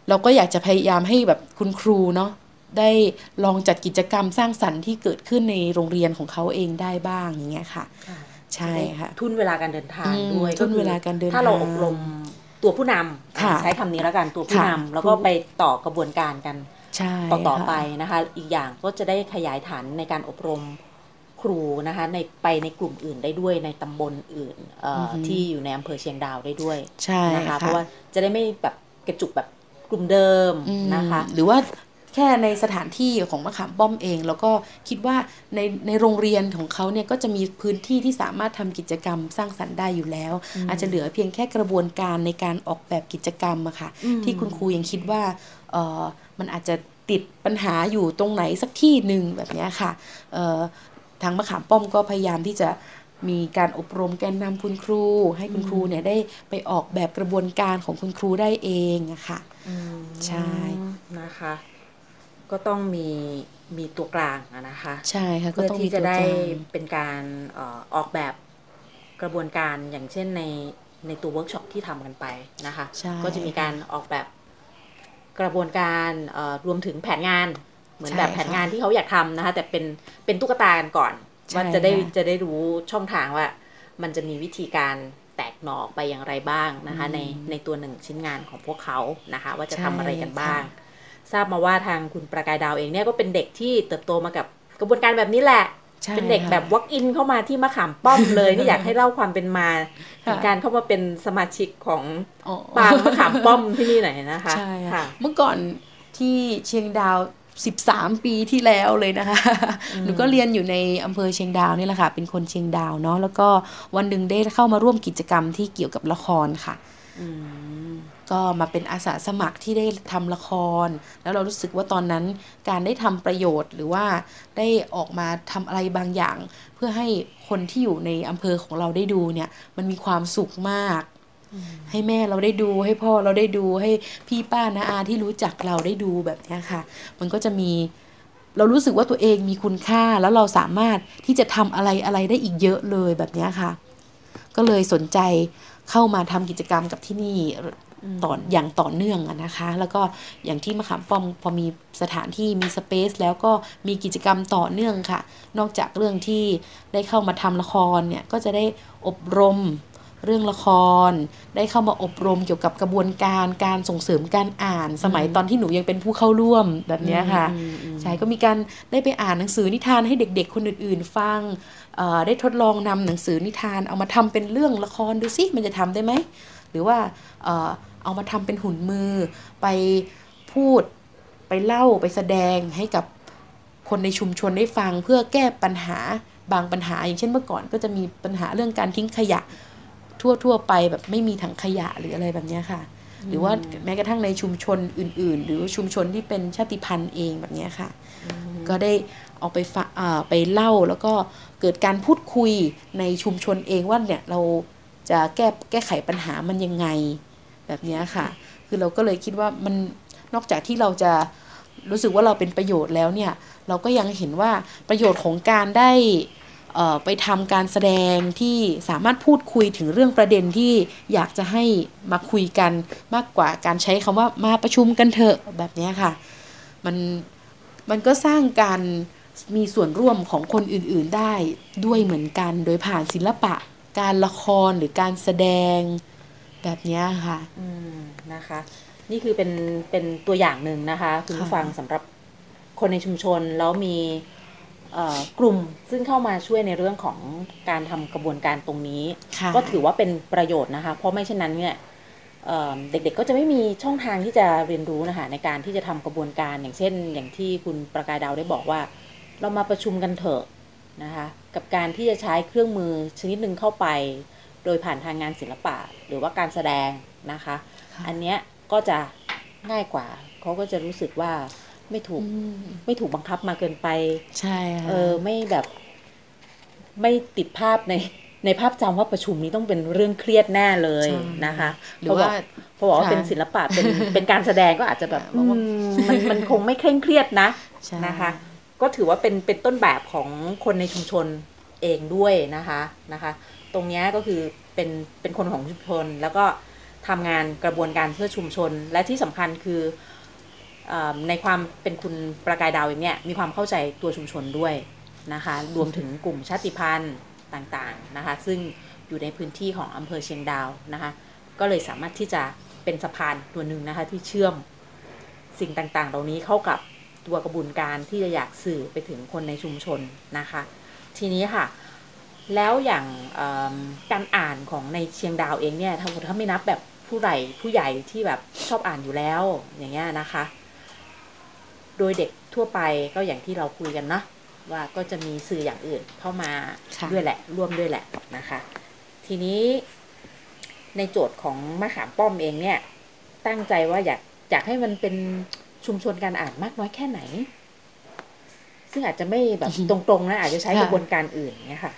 เราก็อยากจะพยายามให้แบบคุณครูเนาะได้ลองจัดกิจกรรมสร้างสรรค์ที่เกิดขึ้นในโรงเรียนของเขาเองได้บ้างอย่างเงี้ยค่ะ ใช่ค่ะ ทุนเวลาการเดินทางอืมด้วยทุนเวลาการเดินถ้าเราทางอบรม ตัวผู้นำค่ะใช้คำนี้แล้วกันตัวผู้ค่ะนำแล้วก็ไปต่อกระบวนการกันใช่ต่อต่อค่ะไปนะคะ อีกอย่างก็จะได้ขยายฐานในการอบรมครูนะคะในไปในกลุ่มอื่นได้ด้วยในตำบลอื่นเอ่ออที่อยู่ในอำเภอเชียงดาวได้ด้วยใช่นะคะค่ะเพราะว่าจะได้ไม่แบบกระจุกแบบกลุ่มเดิมอืมนะคะ หรือว่า แค่ในสถานที่ของมะขามป้อมเอง แล้วก็คิดว่าในในโรงเรียนของเขาเนี่ยก็จะมีพื้นที่ที่สามารถทำกิจกรรมสร้างสรรค์ได้อยู่แล้ว อาจจะเหลือเพียงแค่กระบวนการในการออกแบบกิจกรรมอะค่ะที่คุณครูยังคิดว่าเออมันอาจจะติดปัญหาอยู่ตรงไหนสักที่หนึ่งแบบเนี้ยค่ะเอ่อทางมะขามป้อมก็พยายามที่จะมีการอบรมแกนนำคุณครู ให้คุณครูเนี่ยได้ไปออกแบบกระบวนการของคุณครูได้เองอะค่ะใช่นะคะ ก็ต้องมีมีตัวกลางอะนะคะ ใช่ค่ะก็เพื่อต้องมีที่ตัจะวได้กลางเป็นการเออออกแบบกระบวนการอย่างเช่นในในตัวเวิร์กช็อปที่ทำกันไปนะคะใช่ก็จะมีการออกแบบกระบวนการเอ่อรวมถึงแผนงานเหมือนใช่แบบแผนค่ะงานที่เขาอยากทำนะคะ แต่เป็นเป็นตุ๊กตากันก่อนว่าจะได้จะได้รู้ช่องทางว่า มันจะมีวิธีการแตกหน่อไปอย่างไรบ้างนะคะ ในในตัวหนึ่งชิ้นงานของพวกเขานะคะ ว่าจะทำอะไรกันบ้าง ทราบมาว่าทางคุณประกายดาวเองเนี่ยก็เป็นเด็กที่เติบโตมากับกระบวนการแบบนี้แหละ เป็นเด็กแบบวอล์กอินเข้ามาที่มะขามป้อมเลยนี่อยากให้เล่าความเป็นมาถึงการเข้ามาเป็นสมาชิกของปางมะขามป้อมที่นี่หน่อยนะคะใช่ค่ะเมื่อก่อนที่เชียงดาว13 ปีที่แล้วเลยนะคะ หนูก็เรียนอยู่ในอำเภอเชียงดาวนี่แหละค่ะ เป็นคนเชียงดาวเนาะ แล้วก็วันหนึ่งได้เข้ามาร่วมกิจกรรมที่เกี่ยวกับละครค่ะ ก็มาเป็นอาสาสมัครที่ได้ทำละคร แล้วเรารู้สึกว่าตอนนั้นการได้ทำประโยชน์หรือว่าได้ออกมาทำอะไรบางอย่าง เพื่อให้คนที่อยู่ในอำเภอของเราได้ดูเนี่ยมันมีความสุขมาก ให้แม่เราได้ดูให้พ่อเราได้ดูให้พี่ป้านาอาที่รู้จักเราได้ดูแบบนี้ค่ะ มันก็จะมีเรารู้สึกว่าตัวเองมีคุณค่าแล้วเราสามารถที่จะทำอะไรอะไรได้อีกเยอะเลยแบบนี้ค่ะ ก็เลยสนใจเข้ามาทำกิจกรรมกับที่นี่ ต่ออย่างต่อเนื่องนะคะ แล้วก็อย่างที่มะขามป้อมพอมีสถานที่มีสเปซแล้วก็มีกิจกรรมต่อเนื่องค่ะ นอกจากเรื่องที่ได้เข้ามาทำละครเนี่ยก็จะได้อบรมเรื่องละคร ได้เข้ามาอบรมเกี่ยวกับกระบวนการการส่งเสริมการอ่านสมัยตอนที่หนูยังเป็นผู้เข้าร่วมแบบนี้ค่ะใช่ก็มีการได้ไปอ่านหนังสือนิทานให้เด็ก ๆ คนอื่น ๆ ฟังได้ทดลองนำหนังสือนิทานเอามาทำเป็นเรื่องละครดูซิมันจะทำได้ไหมหรือว่า เอามาทำเป็นหุ่นมือ ไปพูดไปเล่าไปแสดงให้กับคนในชุมชนได้ฟังเพื่อแก้ปัญหาบางปัญหา อย่างเช่นเมื่อก่อนก็จะมีปัญหาเรื่องการทิ้งขยะ ทั่วๆไปแบบไม่มีถังขยะหรืออะไรแบบนี้ค่ะ หรือว่าแม้กระทั่งในชุมชนอื่น ๆ หรือชุมชนที่เป็นชาติพันธุ์เองแบบนี้ค่ะ ก็ได้ออกไปฝไปเล่าแล้วก็เกิดการพูดคุยในชุมชนเองว่าเนี่ยเราจะแก้แก้ไขปัญหามันยังไง แบบนี้ค่ะ คือเราก็เลยคิดว่ามันนอกจากที่เราจะรู้สึกว่าเราเป็นประโยชน์แล้วเนี่ย เราก็ยังเห็นว่าประโยชน์ของการได้ไปทำการแสดงที่สามารถพูดคุยถึงเรื่องประเด็นที่อยากจะให้มาคุยกันมากกว่าการใช้คำว่ามาประชุมกันเถอะแบบนี้ค่ะ มันมันก็สร้างการมีส่วนร่วมของคนอื่นๆได้ด้วยเหมือนกัน โดยผ่านศิลปะ การละครหรือการแสดง แบบนี้ค่ะอืมนะคะ นี่คือเป็นเป็นตัวอย่างหนึ่งนะคะคุณผู้ฟังสำหรับคนในชุมชนแล้วมีกลุ่มซึ่งเข้ามาช่วยในเรื่องของการทำกระบวนการตรงนี้ ก็ถือว่าเป็นประโยชน์นะคะ เพราะไม่เช่นนั้นเนี่ยเด็กๆก็จะไม่มีช่องทางที่จะเรียนรู้นะคะในการที่จะทำกระบวนการอย่างเช่น อย่างที่คุณประกายดาวได้บอกว่า เรามาประชุมกันเถอะนะคะ กับการที่จะใช้เครื่องมือชนิดหนึ่งเข้าไป โดยผ่านทางงานศิลปะหรือว่าการแสดงนะคะ อันเนี้ยก็จะง่ายกว่าเขาก็จะรู้สึกว่าไม่ถูกไม่ถูกบังคับมาเกินไป ใช่เออไม่แบบไม่ติดภาพในในภาพจำว่าประชุมนี้ต้องเป็นเรื่องเครียดแน่เลยนะคะหรือว่าพอบอกว่าเป็นศิลปะเป็นเป็นการแสดงก็อาจจะแบบมันมันคงไม่เคร่งเครียดนะนะคะ ก็ถือว่าเป็นเป็นต้นแบบของคนในชุมชน เองด้วยนะคะนะคะ ตรงนี้ก็คือเป็นเป็นคนของชุมชน แล้วก็ทำงานกระบวนการเพื่อชุมชน และที่สำคัญคือในความเป็นคุณประกายดาวอย่างเนี้ยมีความเข้าใจตัวชุมชนด้วยนะคะ รวมถึงกลุ่มชาติพันธุ์ต่างๆนะคะ ซึ่งอยู่ในพื้นที่ของอำเภอเชียงดาวนะคะ ก็เลยสามารถที่จะเป็นสะพานตัวหนึ่งนะคะที่เชื่อมสิ่งต่างๆ เหล่านี้เข้ากับตัวกระบวนการที่จะอยากสื่อไปถึงคนในชุมชนนะคะ ทีนี้ค่ะ แล้วอย่างการอ่านของในเชียงดาวเองเนี่ยถ้าถ้าไม่นับแบบผู้ใหญ่ผู้ใหญ่ที่แบบชอบอ่านอยู่แล้ว อย่างเงี้ยนะคะ โดยเด็กทั่วไปก็อย่างที่เราคุยกันเนาะว่าก็จะมีสื่ออย่างอื่นเข้ามาด้วยแหละ ร่วมด้วยแหละนะคะ ทีนี้ในโจทย์ของมะขามป้อมเองเนี่ย ตั้งใจว่าอยากอยากให้มันเป็นชุมชนการอ่านมากน้อยแค่ไหน ซึ่งอาจจะไม่แบบตรงๆนะอาจจะใช้กระบวนการอื่นเนี่ยค่ะ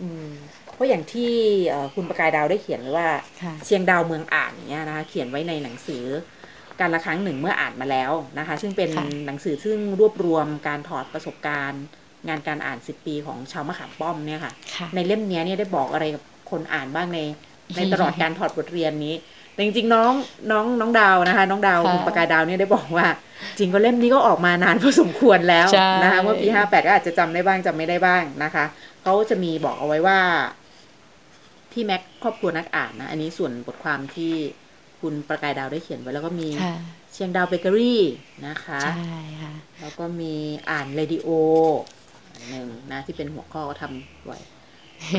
อืมเพราะอย่างที่คุณประกายดาวได้เขียนไว้ว่า เชียงดาวเมืองอ่านเนี่ยนะคะเขียนไว้ในหนังสือการละครั้งหนึ่งเมื่ออ่านมาแล้วนะคะ ซึ่งเป็นหนังสือซึ่งรวบรวมการถอดประสบการณ์ งานการอ่านสิบปีของชาวมะขามป้อมเนี่ยค่ะ ในเล่มนี้เนี่ยได้บอกอะไรกับคนอ่านบ้างในในตลอดการถอดบทเรียนนี้ แต่จริงๆน้องน้องน้องดาวนะคะ น้องดาวค่ะคุณประกายดาวเนี่ยได้บอกว่า จริงก็เล่มนี้ก็ออกมานานพอสมควรแล้วใช่นะคะเมื่อปีห้าแปดก็อาจจะจำได้บ้างจำไม่ได้บ้างนะคะเขาจะมีบอกเอาไว้ว่าพี่แม็กครอบครัวนักอ่านนะอันนี้ส่วนบทความที่คุณประกายดาวได้เขียนไว้แล้วก็มีค่ะเชียงดาวเบเกอรี่นะคะใช่ค่ะแล้วก็มีอ่านเรดิโออันหนึ่งนะที่เป็นหัวข้อทำไว้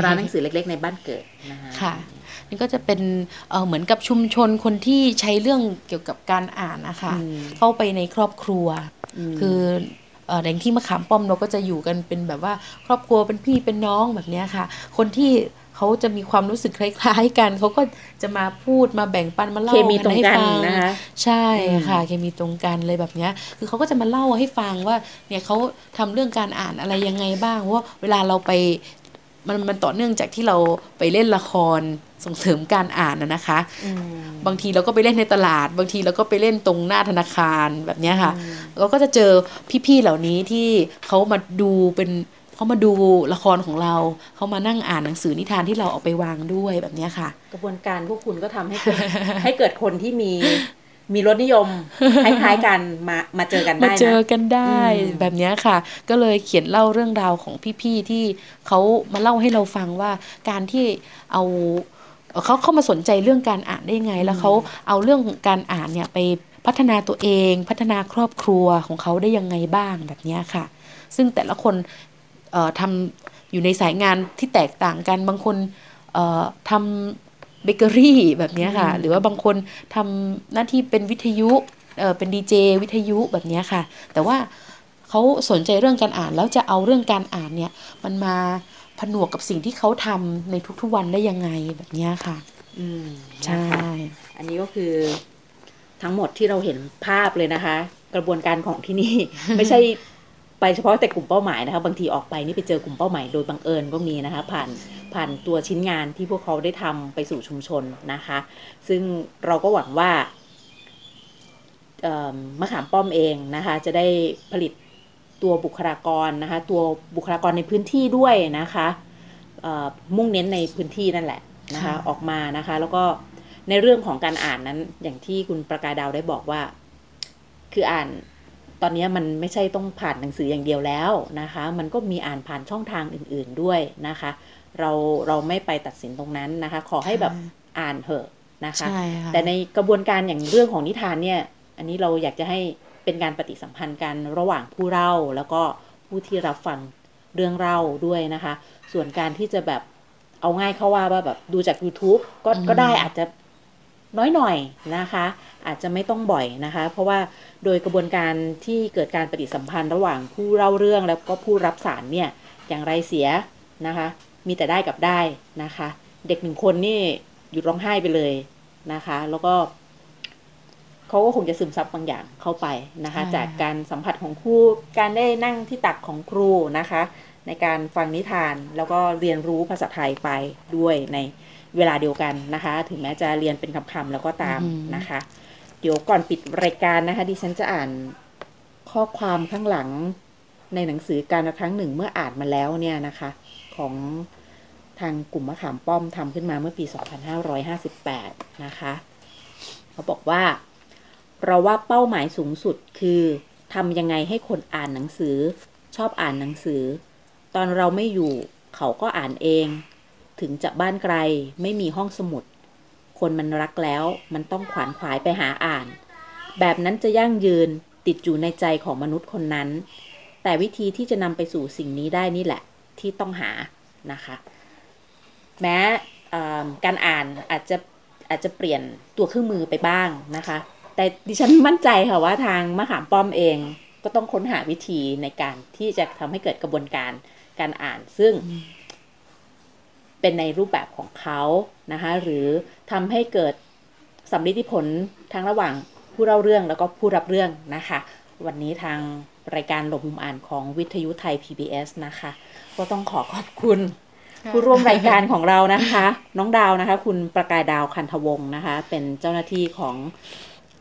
ร้านหนังสือเล็ก ๆ ในบ้านเกิดนะคะค่ะนี่ก็จะเป็นเอ่อเหมือนกับชุมชนคนที่ใช้เรื่องเกี่ยวกับการอ่านนะคะอืมเข้าไปในครอบครัวมคือเอ่ออย่างที่มะขามป้อมเราก็จะอยู่กันเป็นแบบว่าครอบครัวเป็นพี่เป็นน้องแบบเนี้ยค่ะ คนที่เขาจะมีความรู้สึกคล้ายๆกัน เขาก็จะมาพูดมาแบ่งปันมาเล่าเคมีตรงให้กันฟังนะคะใช่อืมค่ะ เคมีตรงกันเลยแบบเนี้ยคือเขาก็จะมาเล่าให้ฟังว่าเนี่ยเขาทำเรื่องการอ่านอะไรยังไงบ้างว่าเวลาเราไป มันมันต่อเนื่องจากที่เราไปเล่นละครส่งเสริมการอ่านนะนะคะอืมบางทีเราก็ไปเล่นในตลาด บางทีเราก็ไปเล่นตรงหน้าธนาคารแบบเนี้ยค่ะ เราก็จะเจอพี่ๆเหล่านี้ที่เขามาดูเป็นเขามาดูละครของเรา เขามานั่งอ่านหนังสือนิทานที่เราเอาไปวางด้วยแบบเนี้ยค่ะ กระบวนการพวกคุณก็ทำให้เกิดให้เกิดคนที่มี มีรสนิยมคล้ายๆกันมามาเจอกันมาได้เจอนะกันได้อืมแบบเนี้ยค่ะ ก็เลยเขียนเล่าเรื่องราวของพี่ๆที่เขามาเล่าให้เราฟังว่าการที่เอาเอ่อเขาเข้ามาสนใจเรื่องการอ่านได้ยังไง แล้วเขาเอาเรื่องการอ่านเนี่ยไปพัฒนาตัวเอง พัฒนาครอบครัวของเขาได้ยังไงบ้างแบบเนี้ยค่ะ ซึ่งแต่ละคนเอ่อทำอยู่ในสายงานที่แตกต่างกันบางคนเอ่อทำ เบเกอรี่แบบเนี้ยค่ะ หรือว่าบางคนทำหน้าที่เป็นวิทยุเอ่อเป็นดีเจวิทยุแบบเนี้ยค่ะ แต่ว่าเขาสนใจเรื่องการอ่านแล้วจะเอาเรื่องการอ่านเนี่ย มันมาผนวกกับสิ่งที่เขาทำในทุกๆวันได้ยังไงแบบเนี้ยค่ะ อืมใช่นะคะอันนี้ก็คือทั้งหมดที่เราเห็นภาพเลยนะคะ กระบวนการของที่นี่ไม่ใช่ ไปเฉพาะแต่กลุ่มเป้าหมายนะคะบางทีออกไปนี่ไปเจอกลุ่มเป้าหมายโดยบังเอิญก็มีนะคะผ่านผ่านตัวชิ้นงานที่พวกเขาได้ทำไปสู่ชุมชนนะคะ ซึ่งเราก็หวังว่าเมะขามป้อมเองนะคะจะได้ผลิตตัวบุคลากรนะคะตัวบุคลากรในพื้นที่ด้วยนะคะมุ่งเน้นในพื้นที่นั่นแหละนะคะค่ะออกมานะคะแล้วก็ในเรื่องของการอ่านนั้นอย่างที่คุณประกายดาวได้บอกว่า คืออ่าน ตอนนี้มันไม่ใช่ต้องผ่านหนังสืออย่างเดียวแล้วนะคะ มันก็มีอ่านผ่านช่องทางอื่น ๆด้วยนะคะ เราเราไม่ไปตัดสินตรงนั้นนะคะ ขอให้แบบอ่านเถอะนะคะใช่ค่ะแต่ในกระบวนการอย่างเรื่องของนิทานเนี่ย อันนี้เราอยากจะให้เป็นการปฏิสัมพันธ์กันระหว่างผู้เล่าแล้วก็ผู้ที่รับฟังเรื่องเล่าด้วยนะคะ ส่วนการที่จะแบบเอาง่ายเข้าว่าว่าแบบดูจาก YouTube ก็อืมก็ได้อาจจะ น้อยหน่อยนะคะ อาจจะไม่ต้องบ่อยนะคะ เพราะว่าโดยกระบวนการที่เกิดการปฏิสัมพันธ์ระหว่างผู้เล่าเรื่องแล้วก็ผู้รับสารเนี่ยอย่างไรเสียนะคะ มีแต่ได้กับได้นะคะ เด็กหนึ่งคนนี่หยุดร้องไห้ไปเลยนะคะ แล้วก็เขาก็คงจะซึมซับบางอย่างเข้าไปนะคะใช่จากการสัมผัสของครูการได้นั่งที่ตักของครูนะคะ ในการฟังนิทานแล้วก็เรียนรู้ภาษาไทยไปด้วยใน เวลาเดียวกันนะคะ ถึงแม้จะเรียนเป็นคำๆแล้วก็ตามอือหือนะคะ เดี๋ยวก่อนปิดรายการนะคะ ดิฉันจะอ่านข้อความข้างหลังในหนังสือการละครั้งหนึ่งเมื่ออ่านมาแล้วเนี่ยนะคะ ของทางกลุ่มมะขามป้อมทำขึ้นมาเมื่อปี 2558 นะคะ เขาบอกว่า เราว่าเป้าหมายสูงสุดคือทำยังไงให้คนอ่านหนังสือ ชอบอ่านหนังสือ ตอนเราไม่อยู่เขาก็อ่านเอง ถึงจะบ้านไกลไม่มีห้องสมุด คนมันรักแล้วมันต้องขวานขวายไปหาอ่าน แบบนั้นจะยั่งยืนติดอยู่ในใจของมนุษย์คนนั้น แต่วิธีที่จะนำไปสู่สิ่งนี้ได้นี่แหละ ที่ต้องหานะคะ แม้การอ่านอาจจะอาจจะเปลี่ยนตัวเครื่องมือไปบ้างนะคะ แต่ดิฉันมั่นใจค่ะว่าทางมะขามป้อมเองก็ต้องค้นหาวิธีในการที่จะทำให้เกิดกระบวนการการอ่าน ซึ่ง เป็นในรูปแบบของเขานะคะหรือทำให้เกิดสำลิดผลทั้งระหว่างผู้เล่าเรื่องแล้วก็ผู้รับเรื่องนะคะ วันนี้ทางรายการหลบมุมอ่านของวิทยุไทย PBS นะคะ ก็ต้องขอขอบคุณ ผู้ร่วมรายการของเรานะคะ น้องดาวนะคะ คุณประกายดาวคันทวงศ์นะคะ เป็นเจ้าหน้าที่ของ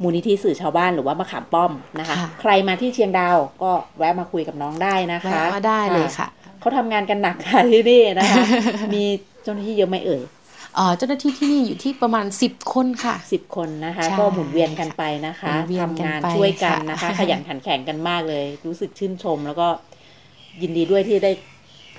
มูลนิธิสื่อชาวบ้านหรือว่ามะขามป้อมนะคะค่ะใครมาที่เชียงดาวก็แวะมาคุยกับน้องได้นะคะแวะมาได้เลยค่ะเขาทำงานกันหนักค่ะที่นี่นะคะ มีเจ้าหน้าที่เยอะไหมเอ่ยเอ่อเจ้าหน้าที่ที่นี่อยู่ที่ประมาณ 10 คนค่ะสิบคนนะคะใช่ก็หมุนเวียนกันไปนะคะหมุนเวียนกันทำงานไปช่วยกันนะคะค่ะขยันขันแข็งกันมากเลย รู้สึกชื่นชม แล้วก็ยินดีด้วยที่ได้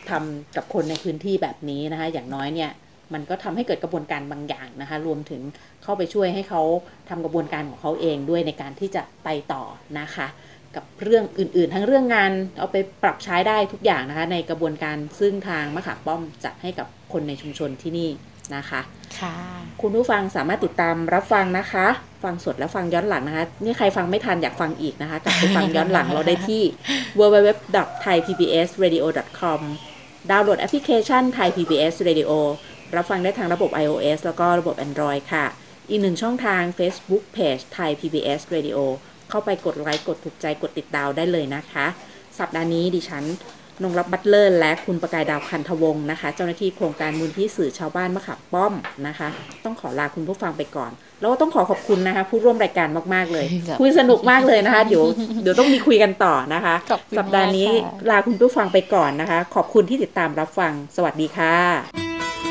ทำกับคนในพื้นที่แบบนี้นะคะ อย่างน้อยเนี่ยมันก็ทำให้เกิดกระบวนการบางอย่างนะคะ รวมถึงเข้าไปช่วยให้เขาทำกระบวนการของเขาเองด้วยในการที่จะไปต่อนะคะ กับเรื่องอื่นๆ ทั้งเรื่องงานเอาไปปรับใช้ได้ทุกอย่างนะคะ ในกระบวนการซึ่งทางมะขามป้อมจัดให้กับคนในชุมชนที่นี่นะคะค่ะคุณผู้ฟังสามารถติดตามรับฟังนะคะ ฟังสดและฟังย้อนหลังนะคะ นี่ใครฟังไม่ทันอยากฟังอีกนะคะ กลับไปฟังย้อนหลังเราได้ที่ www.thaipbsradio.com ดาวน์โหลดแอปพลิเคชัน Thai PBS Radio รับฟังได้ทางระบบ iOS แล้วก็ระบบ Android ค่ะ อีกหนึ่งช่องทาง Facebook Page Thai PBS Radio เข้าไปกดไลค์กดถูกใจกดติดดาวได้เลยนะคะ สัปดาห์นี้ดิฉันนงรับบัตเลอร์และคุณประกายดาวคันทวงศ์นะคะ เจ้าหน้าที่โครงการมูลที่สื่อชาวบ้านมะขามป้อมนะคะ ต้องขอลาคุณผู้ฟังไปก่อน แล้วก็ต้องขอขอบคุณนะคะ ผู้ร่วมรายการมาก ๆ เลยครับคุยสนุกมากเลยนะคะ เดี๋ยวเดี๋ยวต้องมีคุยกันต่อนะคะขอบคุณสัปดาห์นี้มากค่ะลาคุณผู้ฟังไปก่อนนะคะ ขอบคุณที่ติดตามรับฟัง สวัสดีค่ะ